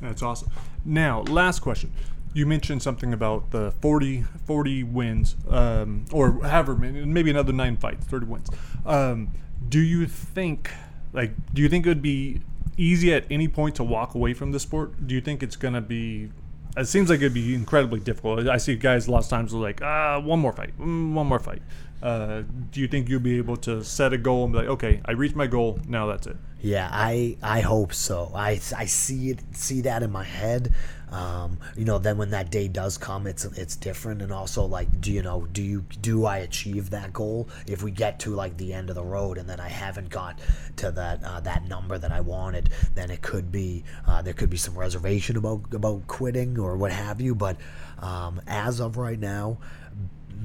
That's awesome. Now, last question. You mentioned something about the 40, 40 wins, um, or however, many, maybe another nine fights, 30 wins. Um, do you think, like, do you think it would be easy at any point to walk away from the sport? Do you think it's going to be it seems like it'd be incredibly difficult. I see guys a lot of times are like, ah, one more fight, mm, one more fight. Uh, do you think you'll be able to set a goal and be like, okay, I reached my goal, now that's it? Yeah, I I hope so. I, I see it see that in my head. Um, you know, then when that day does come, it's it's different. And also, like, do you know, do you do I achieve that goal? If we get to like the end of the road and then I haven't got to that uh, that number that I wanted, then it could be uh, there could be some reservation about about quitting or what have you. But um, as of right now,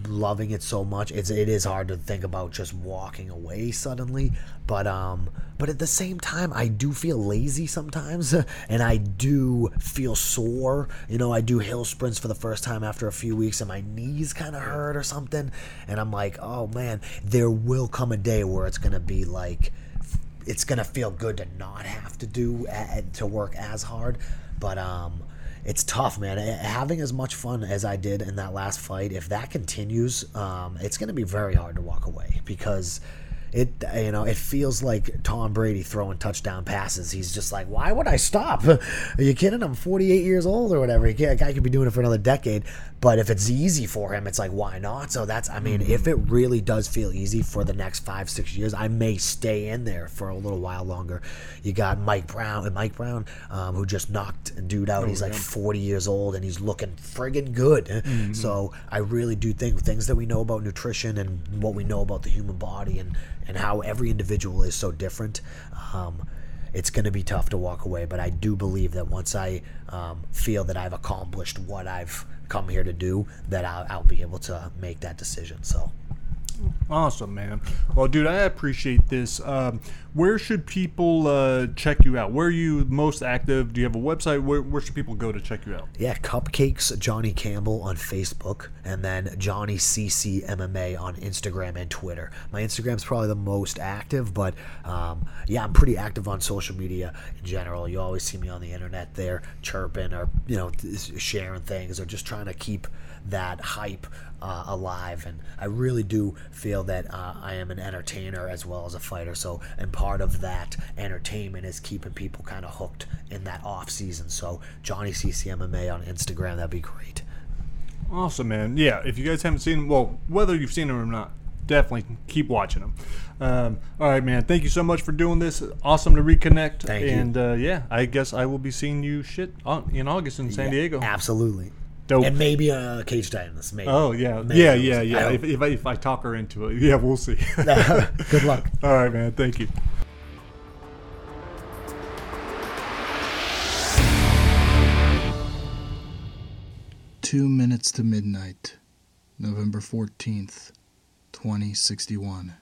loving it so much. It's it is hard to think about just walking away suddenly, but um but at the same time I do feel lazy sometimes and I do feel sore. You know, I do hill sprints for the first time after a few weeks and my knees kind of hurt or something and I'm like, "Oh man, there will come a day where it's to be like it's to feel good to not have to do to work as hard." But um it's tough, man. Having as much fun as I did in that last fight, if that continues, um, it's going to be very hard to walk away because it you know it feels like Tom Brady throwing touchdown passes. He's just like, why would I stop? Are you kidding? I'm 48 years old or whatever. A guy could be doing it for another decade. But if it's easy for him, it's like, why not? So that's, I mean, if it really does feel easy for the next five, six years, I may stay in there for a little while longer. You got Mike Brown, and Mike Brown, um, who just knocked a dude out. Oh, he's like 40 years old and he's looking friggin' good. Mm-hmm. So I really do think things that we know about nutrition and what we know about the human body and and how every individual is so different. Um, it's going to be tough to walk away, but I do believe that once I um, feel that I've accomplished what I've come here to do, that I'll, I'll be able to make that decision. So. Awesome, man. Well, dude, I appreciate this. Um, where should people uh, check you out? Where are you most active? Do you have a website? Where, where should people go to check you out? Yeah, Cupcakes Johnny Campbell on Facebook, and then Johnny CC MMA on Instagram and Twitter. My Instagram's probably the most active, but um, yeah, I'm pretty active on social media in general. You always see me on the internet there, chirping or you know sharing things or just trying to keep that hype uh, alive. And I really do feel that uh, I am an entertainer as well as a fighter. So, and part of that entertainment is keeping people kind of hooked in that off season. So, Johnny CCMMA on Instagram, that'd be great. Awesome, man. Yeah, if you guys haven't seen, well, whether you've seen them or not, definitely keep watching them. Um, all right, man. Thank you so much for doing this. Awesome to reconnect. Thank you. And uh, yeah, I guess I will be seeing you shit in August in San yeah, Diego. Absolutely. Dope. And maybe a cage Titans. Maybe. Oh yeah, maybe yeah, yeah, yeah. If, if I, if I talk her into it, yeah, we'll see. Good luck. All right, man. Thank you. Two minutes to midnight, November fourteenth, twenty sixty one.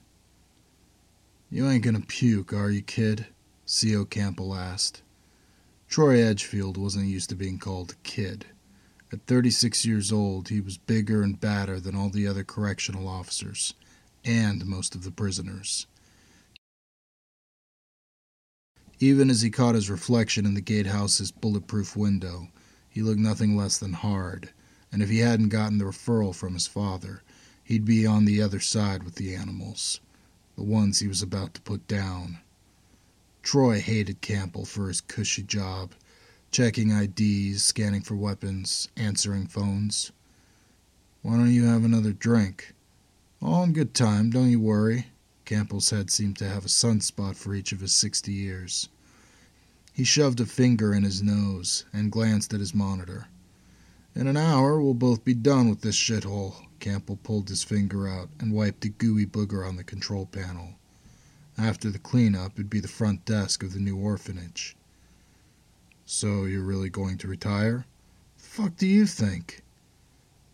You ain't gonna puke, are you, kid? C.O. Campbell asked. Troy Edgefield wasn't used to being called kid. At 36 years old, he was bigger and badder than all the other correctional officers, and most of the prisoners. Even as he caught his reflection in the gatehouse's bulletproof window, he looked nothing less than hard, and if he hadn't gotten the referral from his father, he'd be on the other side with the animals, the ones he was about to put down. Troy hated Campbell for his cushy job, checking IDs, scanning for weapons, answering phones. Why don't you have another drink? All in good time, don't you worry. Campbell's head seemed to have a sunspot for each of his sixty years. He shoved a finger in his nose and glanced at his monitor. In an hour, we'll both be done with this shithole. Campbell pulled his finger out and wiped a gooey booger on the control panel. After the cleanup, it'd be the front desk of the new orphanage. So you're really going to retire? The fuck do you think?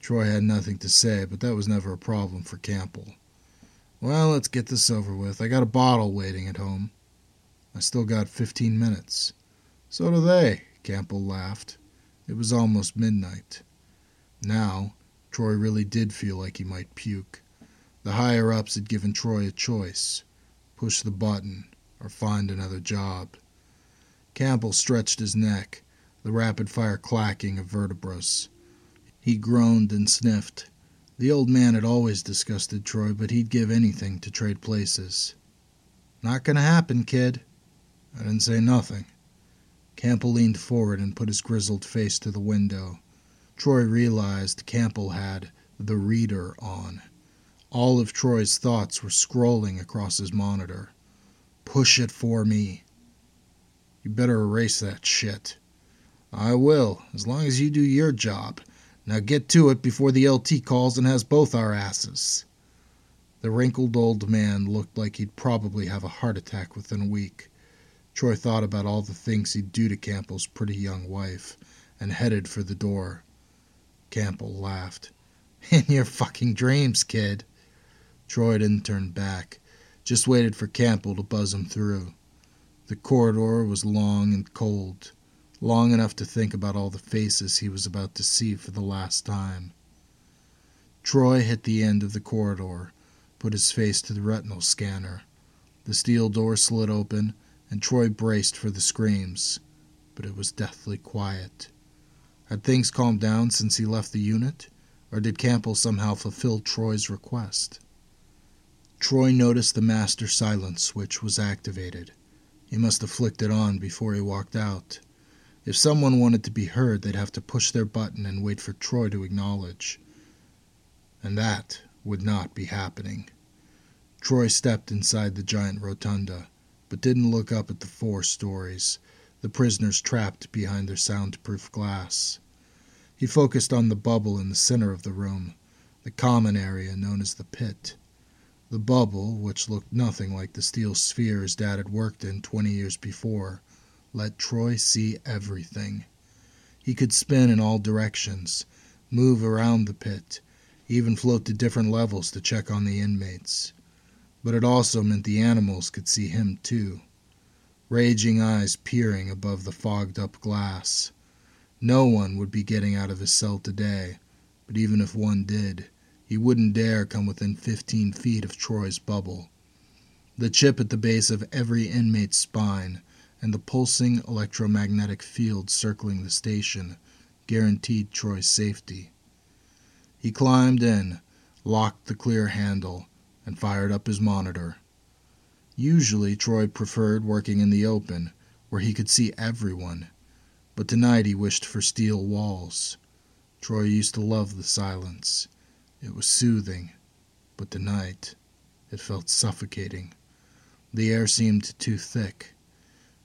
Troy had nothing to say, but that was never a problem for Campbell. Well, let's get this over with. I got a bottle waiting at home. I still got fifteen minutes. So do they, Campbell laughed. It was almost midnight. Now, Troy really did feel like he might puke. The higher ups had given Troy a choice push the button or find another job. Campbell stretched his neck, the rapid fire clacking of vertebras. He groaned and sniffed. The old man had always disgusted Troy, but he'd give anything to trade places. Not gonna happen, kid. I didn't say nothing. Campbell leaned forward and put his grizzled face to the window. Troy realized Campbell had the reader on. All of Troy's thoughts were scrolling across his monitor. Push it for me. You better erase that shit. I will, as long as you do your job. Now get to it before the LT calls and has both our asses. The wrinkled old man looked like he'd probably have a heart attack within a week. Troy thought about all the things he'd do to Campbell's pretty young wife and headed for the door. Campbell laughed. In your fucking dreams, kid. Troy didn't turn back, just waited for Campbell to buzz him through. The corridor was long and cold, long enough to think about all the faces he was about to see for the last time. Troy hit the end of the corridor, put his face to the retinal scanner. The steel door slid open, and Troy braced for the screams, but it was deathly quiet. Had things calmed down since he left the unit, or did Campbell somehow fulfill Troy's request? Troy noticed the master silence switch was activated. He must have flicked it on before he walked out. If someone wanted to be heard, they'd have to push their button and wait for Troy to acknowledge. And that would not be happening. Troy stepped inside the giant rotunda, but didn't look up at the four stories, the prisoners trapped behind their soundproof glass. He focused on the bubble in the center of the room, the common area known as the pit. The bubble, which looked nothing like the steel sphere his dad had worked in twenty years before, let Troy see everything. He could spin in all directions, move around the pit, even float to different levels to check on the inmates. But it also meant the animals could see him too. Raging eyes peering above the fogged up glass. No one would be getting out of his cell today, but even if one did, he wouldn't dare come within 15 feet of Troy's bubble. The chip at the base of every inmate's spine and the pulsing electromagnetic field circling the station guaranteed Troy's safety. He climbed in, locked the clear handle, and fired up his monitor. Usually, Troy preferred working in the open, where he could see everyone, but tonight he wished for steel walls. Troy used to love the silence. It was soothing, but the night, it felt suffocating. The air seemed too thick.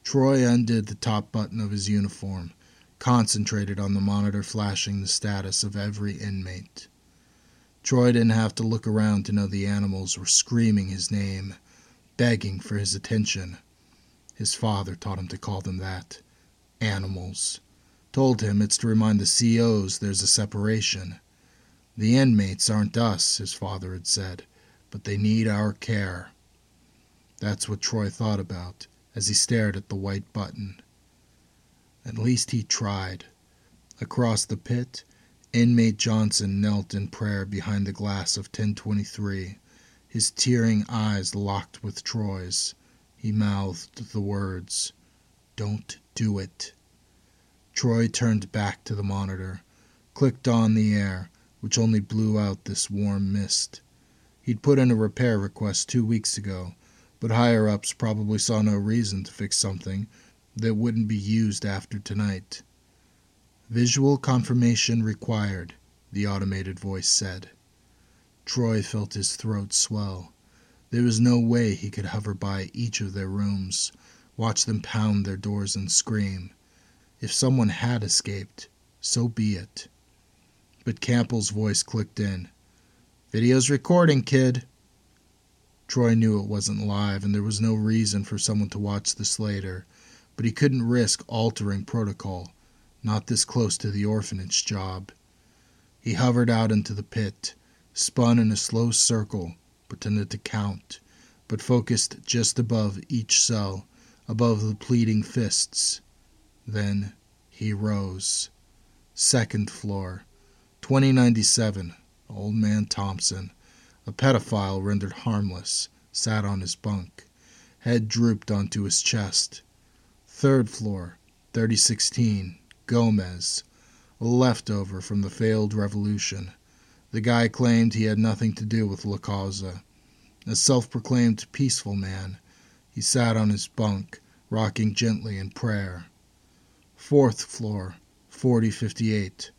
Troy undid the top button of his uniform, concentrated on the monitor flashing the status of every inmate. Troy didn't have to look around to know the animals were screaming his name, begging for his attention. His father taught him to call them that animals. Told him it's to remind the COs there's a separation. The inmates aren't us, his father had said, but they need our care. That's what Troy thought about as he stared at the white button. At least he tried. Across the pit, inmate Johnson knelt in prayer behind the glass of 1023, his tearing eyes locked with Troy's. He mouthed the words, Don't do it. Troy turned back to the monitor, clicked on the air, which only blew out this warm mist. He'd put in a repair request two weeks ago, but higher ups probably saw no reason to fix something that wouldn't be used after tonight. Visual confirmation required, the automated voice said. Troy felt his throat swell. There was no way he could hover by each of their rooms, watch them pound their doors and scream. If someone had escaped, so be it. But Campbell's voice clicked in. Video's recording, kid. Troy knew it wasn't live and there was no reason for someone to watch this later, but he couldn't risk altering protocol, not this close to the orphanage job. He hovered out into the pit, spun in a slow circle, pretended to count, but focused just above each cell, above the pleading fists. Then he rose. Second floor, 2097. Old man Thompson, a pedophile rendered harmless, sat on his bunk, head drooped onto his chest. Third floor, 3016. Gomez, a leftover from the failed revolution. The guy claimed he had nothing to do with La Causa. A self proclaimed peaceful man, he sat on his bunk, rocking gently in prayer. Fourth floor, 4058.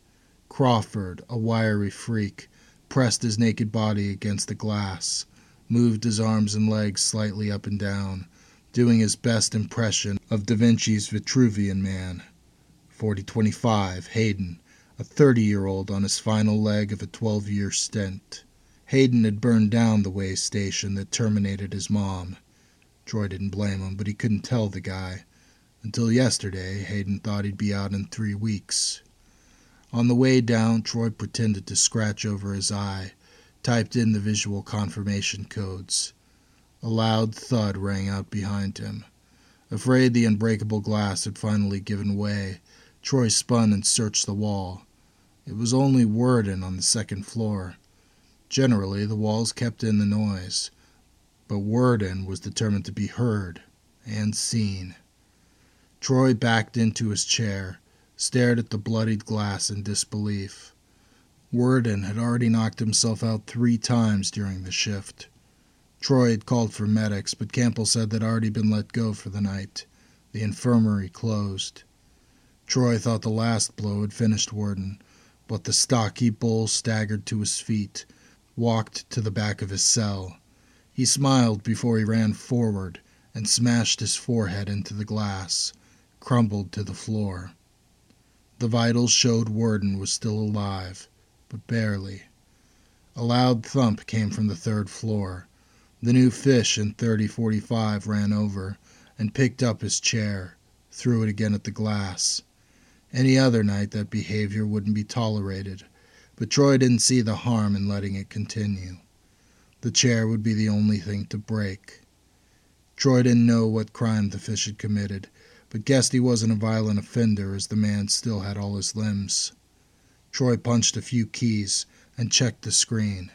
Crawford, a wiry freak, pressed his naked body against the glass, moved his arms and legs slightly up and down, doing his best impression of Da Vinci's Vitruvian Man. 4025, Hayden, a 30 year old on his final leg of a 12 year stint. Hayden had burned down the way station that terminated his mom. Troy didn't blame him, but he couldn't tell the guy. Until yesterday, Hayden thought he'd be out in three weeks. On the way down, Troy pretended to scratch over his eye, typed in the visual confirmation codes. A loud thud rang out behind him. Afraid the unbreakable glass had finally given way, Troy spun and searched the wall. It was only Worden on the second floor. Generally, the walls kept in the noise, but Worden was determined to be heard and seen. Troy backed into his chair, stared at the bloodied glass in disbelief. Worden had already knocked himself out three times during the shift. Troy had called for medics, but Campbell said they'd already been let go for the night. The infirmary closed. Troy thought the last blow had finished Worden, but the stocky bull staggered to his feet, walked to the back of his cell. He smiled before he ran forward and smashed his forehead into the glass, crumbled to the floor. The vitals showed Worden was still alive, but barely. A loud thump came from the third floor. The new fish in 3045 ran over and picked up his chair, threw it again at the glass. Any other night that behavior wouldn't be tolerated, but Troy didn't see the harm in letting it continue. The chair would be the only thing to break. Troy didn't know what crime the fish had committed, but guessed he wasn't a violent offender as the man still had all his limbs. Troy punched a few keys and checked the screen.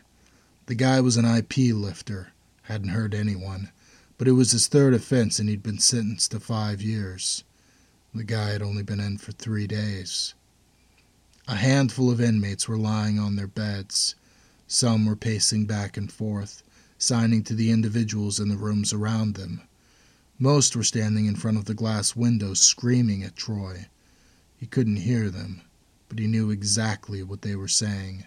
The guy was an IP lifter, hadn't hurt anyone, but it was his third offense and he'd been sentenced to five years. The guy had only been in for three days. A handful of inmates were lying on their beds. Some were pacing back and forth, signing to the individuals in the rooms around them. Most were standing in front of the glass windows screaming at Troy. He couldn't hear them, but he knew exactly what they were saying.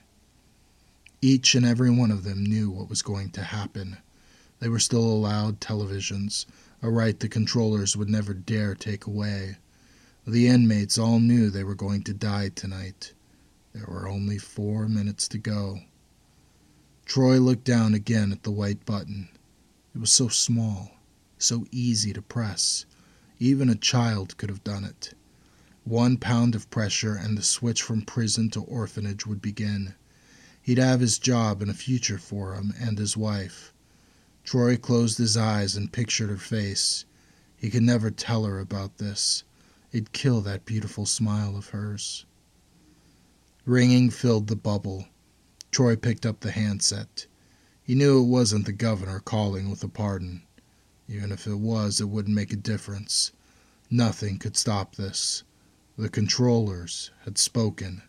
Each and every one of them knew what was going to happen. They were still allowed televisions, a right the controllers would never dare take away. The inmates all knew they were going to die tonight. There were only four minutes to go. Troy looked down again at the white button. It was so small, so easy to press. Even a child could have done it. One pound of pressure and the switch from prison to orphanage would begin. He'd have his job and a future for him and his wife. Troy closed his eyes and pictured her face. He could never tell her about this. It'd kill that beautiful smile of hers. Ringing filled the bubble. Troy picked up the handset. He knew it wasn't the governor calling with a pardon. Even if it was, it wouldn't make a difference. Nothing could stop this. The controllers had spoken.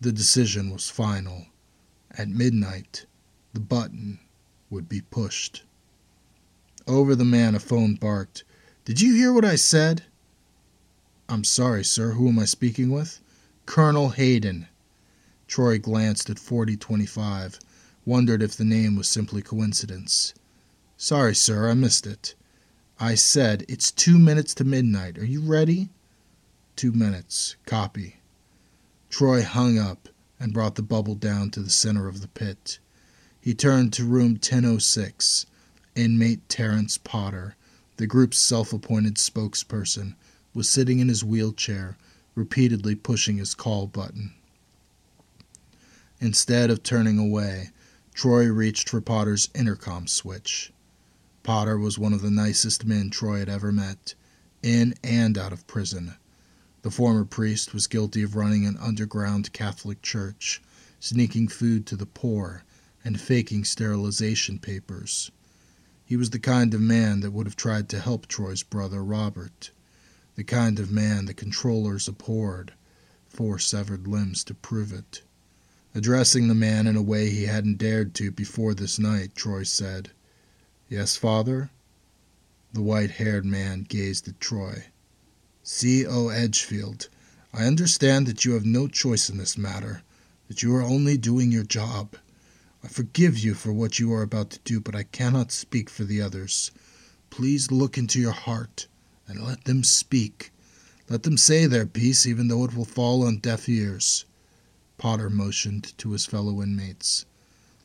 The decision was final. At midnight, the button would be pushed. Over the man, a phone barked. Did you hear what I said? I'm sorry, sir. Who am I speaking with? Colonel Hayden. Troy glanced at 4025, wondered if the name was simply coincidence. Sorry, sir, I missed it. I said it's two minutes to midnight. Are you ready? Two minutes. Copy. Troy hung up and brought the bubble down to the center of the pit. He turned to room 1006. Inmate Terence Potter, the group's self appointed spokesperson, was sitting in his wheelchair, repeatedly pushing his call button. Instead of turning away, Troy reached for Potter's intercom switch. Potter was one of the nicest men Troy had ever met, in and out of prison. The former priest was guilty of running an underground Catholic church, sneaking food to the poor, and faking sterilization papers. He was the kind of man that would have tried to help Troy's brother Robert, the kind of man the controllers abhorred, four severed limbs to prove it. Addressing the man in a way he hadn't dared to before this night, Troy said, Yes, father? The white haired man gazed at Troy. C.O. Edgefield, I understand that you have no choice in this matter, that you are only doing your job. I forgive you for what you are about to do, but I cannot speak for the others. Please look into your heart and let them speak. Let them say their piece, even though it will fall on deaf ears. Potter motioned to his fellow inmates.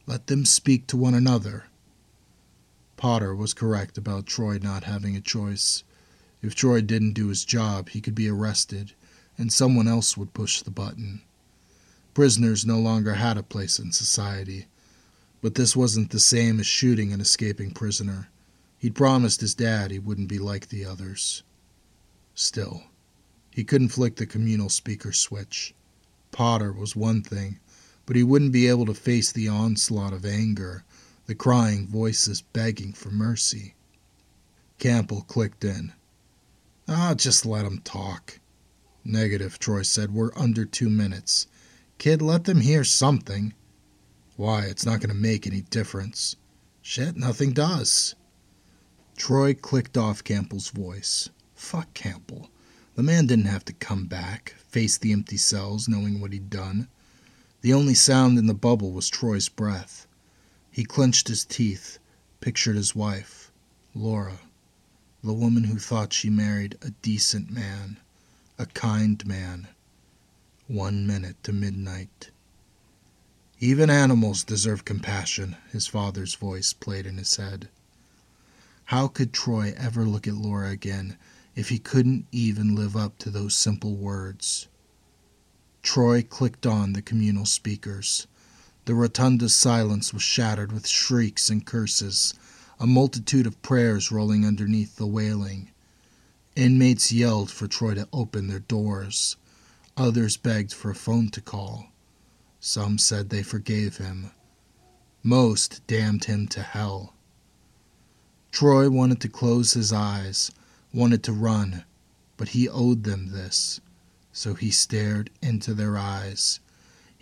Let them speak to one another. Potter was correct about Troy not having a choice. If Troy didn't do his job, he could be arrested, and someone else would push the button. Prisoners no longer had a place in society. But this wasn't the same as shooting an escaping prisoner. He'd promised his dad he wouldn't be like the others. Still, he couldn't flick the communal speaker switch. Potter was one thing, but he wouldn't be able to face the onslaught of anger, the crying voices begging for mercy. Campbell clicked in. Ah, just let 'em talk. Negative, Troy said. We're under two minutes. Kid, let them hear something. Why, it's not going to make any difference. Shit, nothing does. Troy clicked off Campbell's voice. Fuck Campbell. The man didn't have to come back, face the empty cells, knowing what he'd done. The only sound in the bubble was Troy's breath. He clenched his teeth, pictured his wife, Laura the woman who thought she married a decent man, a kind man. One minute to midnight. Even animals deserve compassion, his father's voice played in his head. How could Troy ever look at Laura again if he couldn't even live up to those simple words? Troy clicked on the communal speakers. The rotunda's silence was shattered with shrieks and curses a multitude of prayers rolling underneath the wailing. Inmates yelled for Troy to open their doors. Others begged for a phone to call. Some said they forgave him. Most damned him to hell. Troy wanted to close his eyes, wanted to run, but he owed them this, so he stared into their eyes.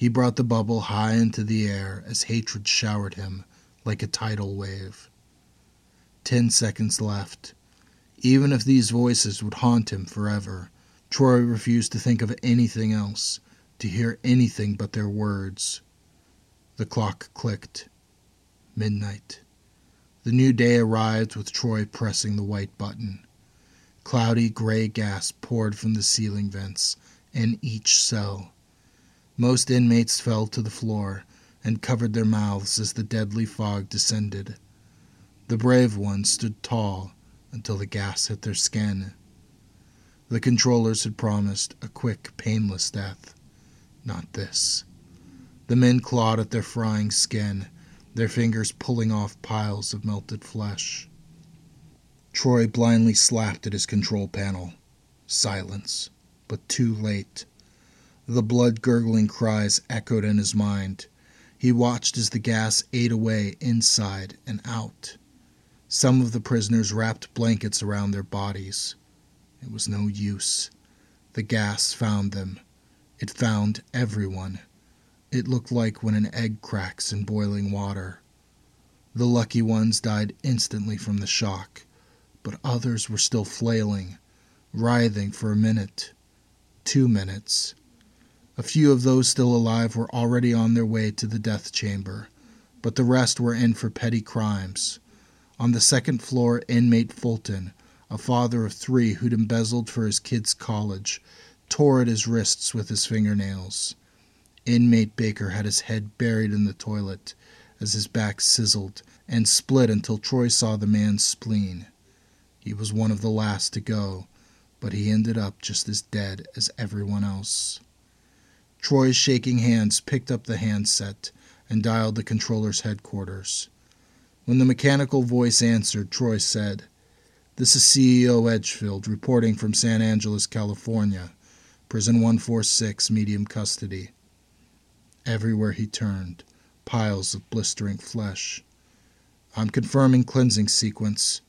He brought the bubble high into the air as hatred showered him like a tidal wave. Ten seconds left. Even if these voices would haunt him forever, Troy refused to think of anything else, to hear anything but their words. The clock clicked. Midnight. The new day arrived with Troy pressing the white button. Cloudy gray gas poured from the ceiling vents in each cell. Most inmates fell to the floor and covered their mouths as the deadly fog descended. The brave ones stood tall until the gas hit their skin. The controllers had promised a quick, painless death. Not this. The men clawed at their frying skin, their fingers pulling off piles of melted flesh. Troy blindly slapped at his control panel. Silence, but too late. The blood gurgling cries echoed in his mind. He watched as the gas ate away inside and out. Some of the prisoners wrapped blankets around their bodies. It was no use. The gas found them. It found everyone. It looked like when an egg cracks in boiling water. The lucky ones died instantly from the shock, but others were still flailing, writhing for a minute, two minutes. A few of those still alive were already on their way to the death chamber, but the rest were in for petty crimes. On the second floor, inmate Fulton, a father of three who'd embezzled for his kids' college, tore at his wrists with his fingernails. Inmate Baker had his head buried in the toilet as his back sizzled and split until Troy saw the man's spleen. He was one of the last to go, but he ended up just as dead as everyone else. Troy's shaking hands picked up the handset and dialed the controller's headquarters. When the mechanical voice answered, Troy said, This is C.O. Edgefield reporting from San Angeles, California, Prison 146, medium custody. Everywhere he turned, piles of blistering flesh. I'm confirming cleansing sequence.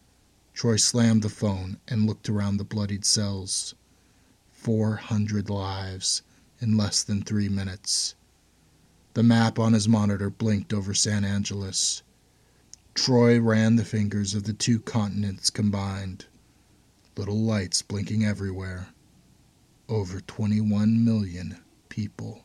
Troy slammed the phone and looked around the bloodied cells. Four hundred lives in less than three minutes. The map on his monitor blinked over San Angeles. Troy ran the fingers of the two continents combined. Little lights blinking everywhere. Over 21 million people.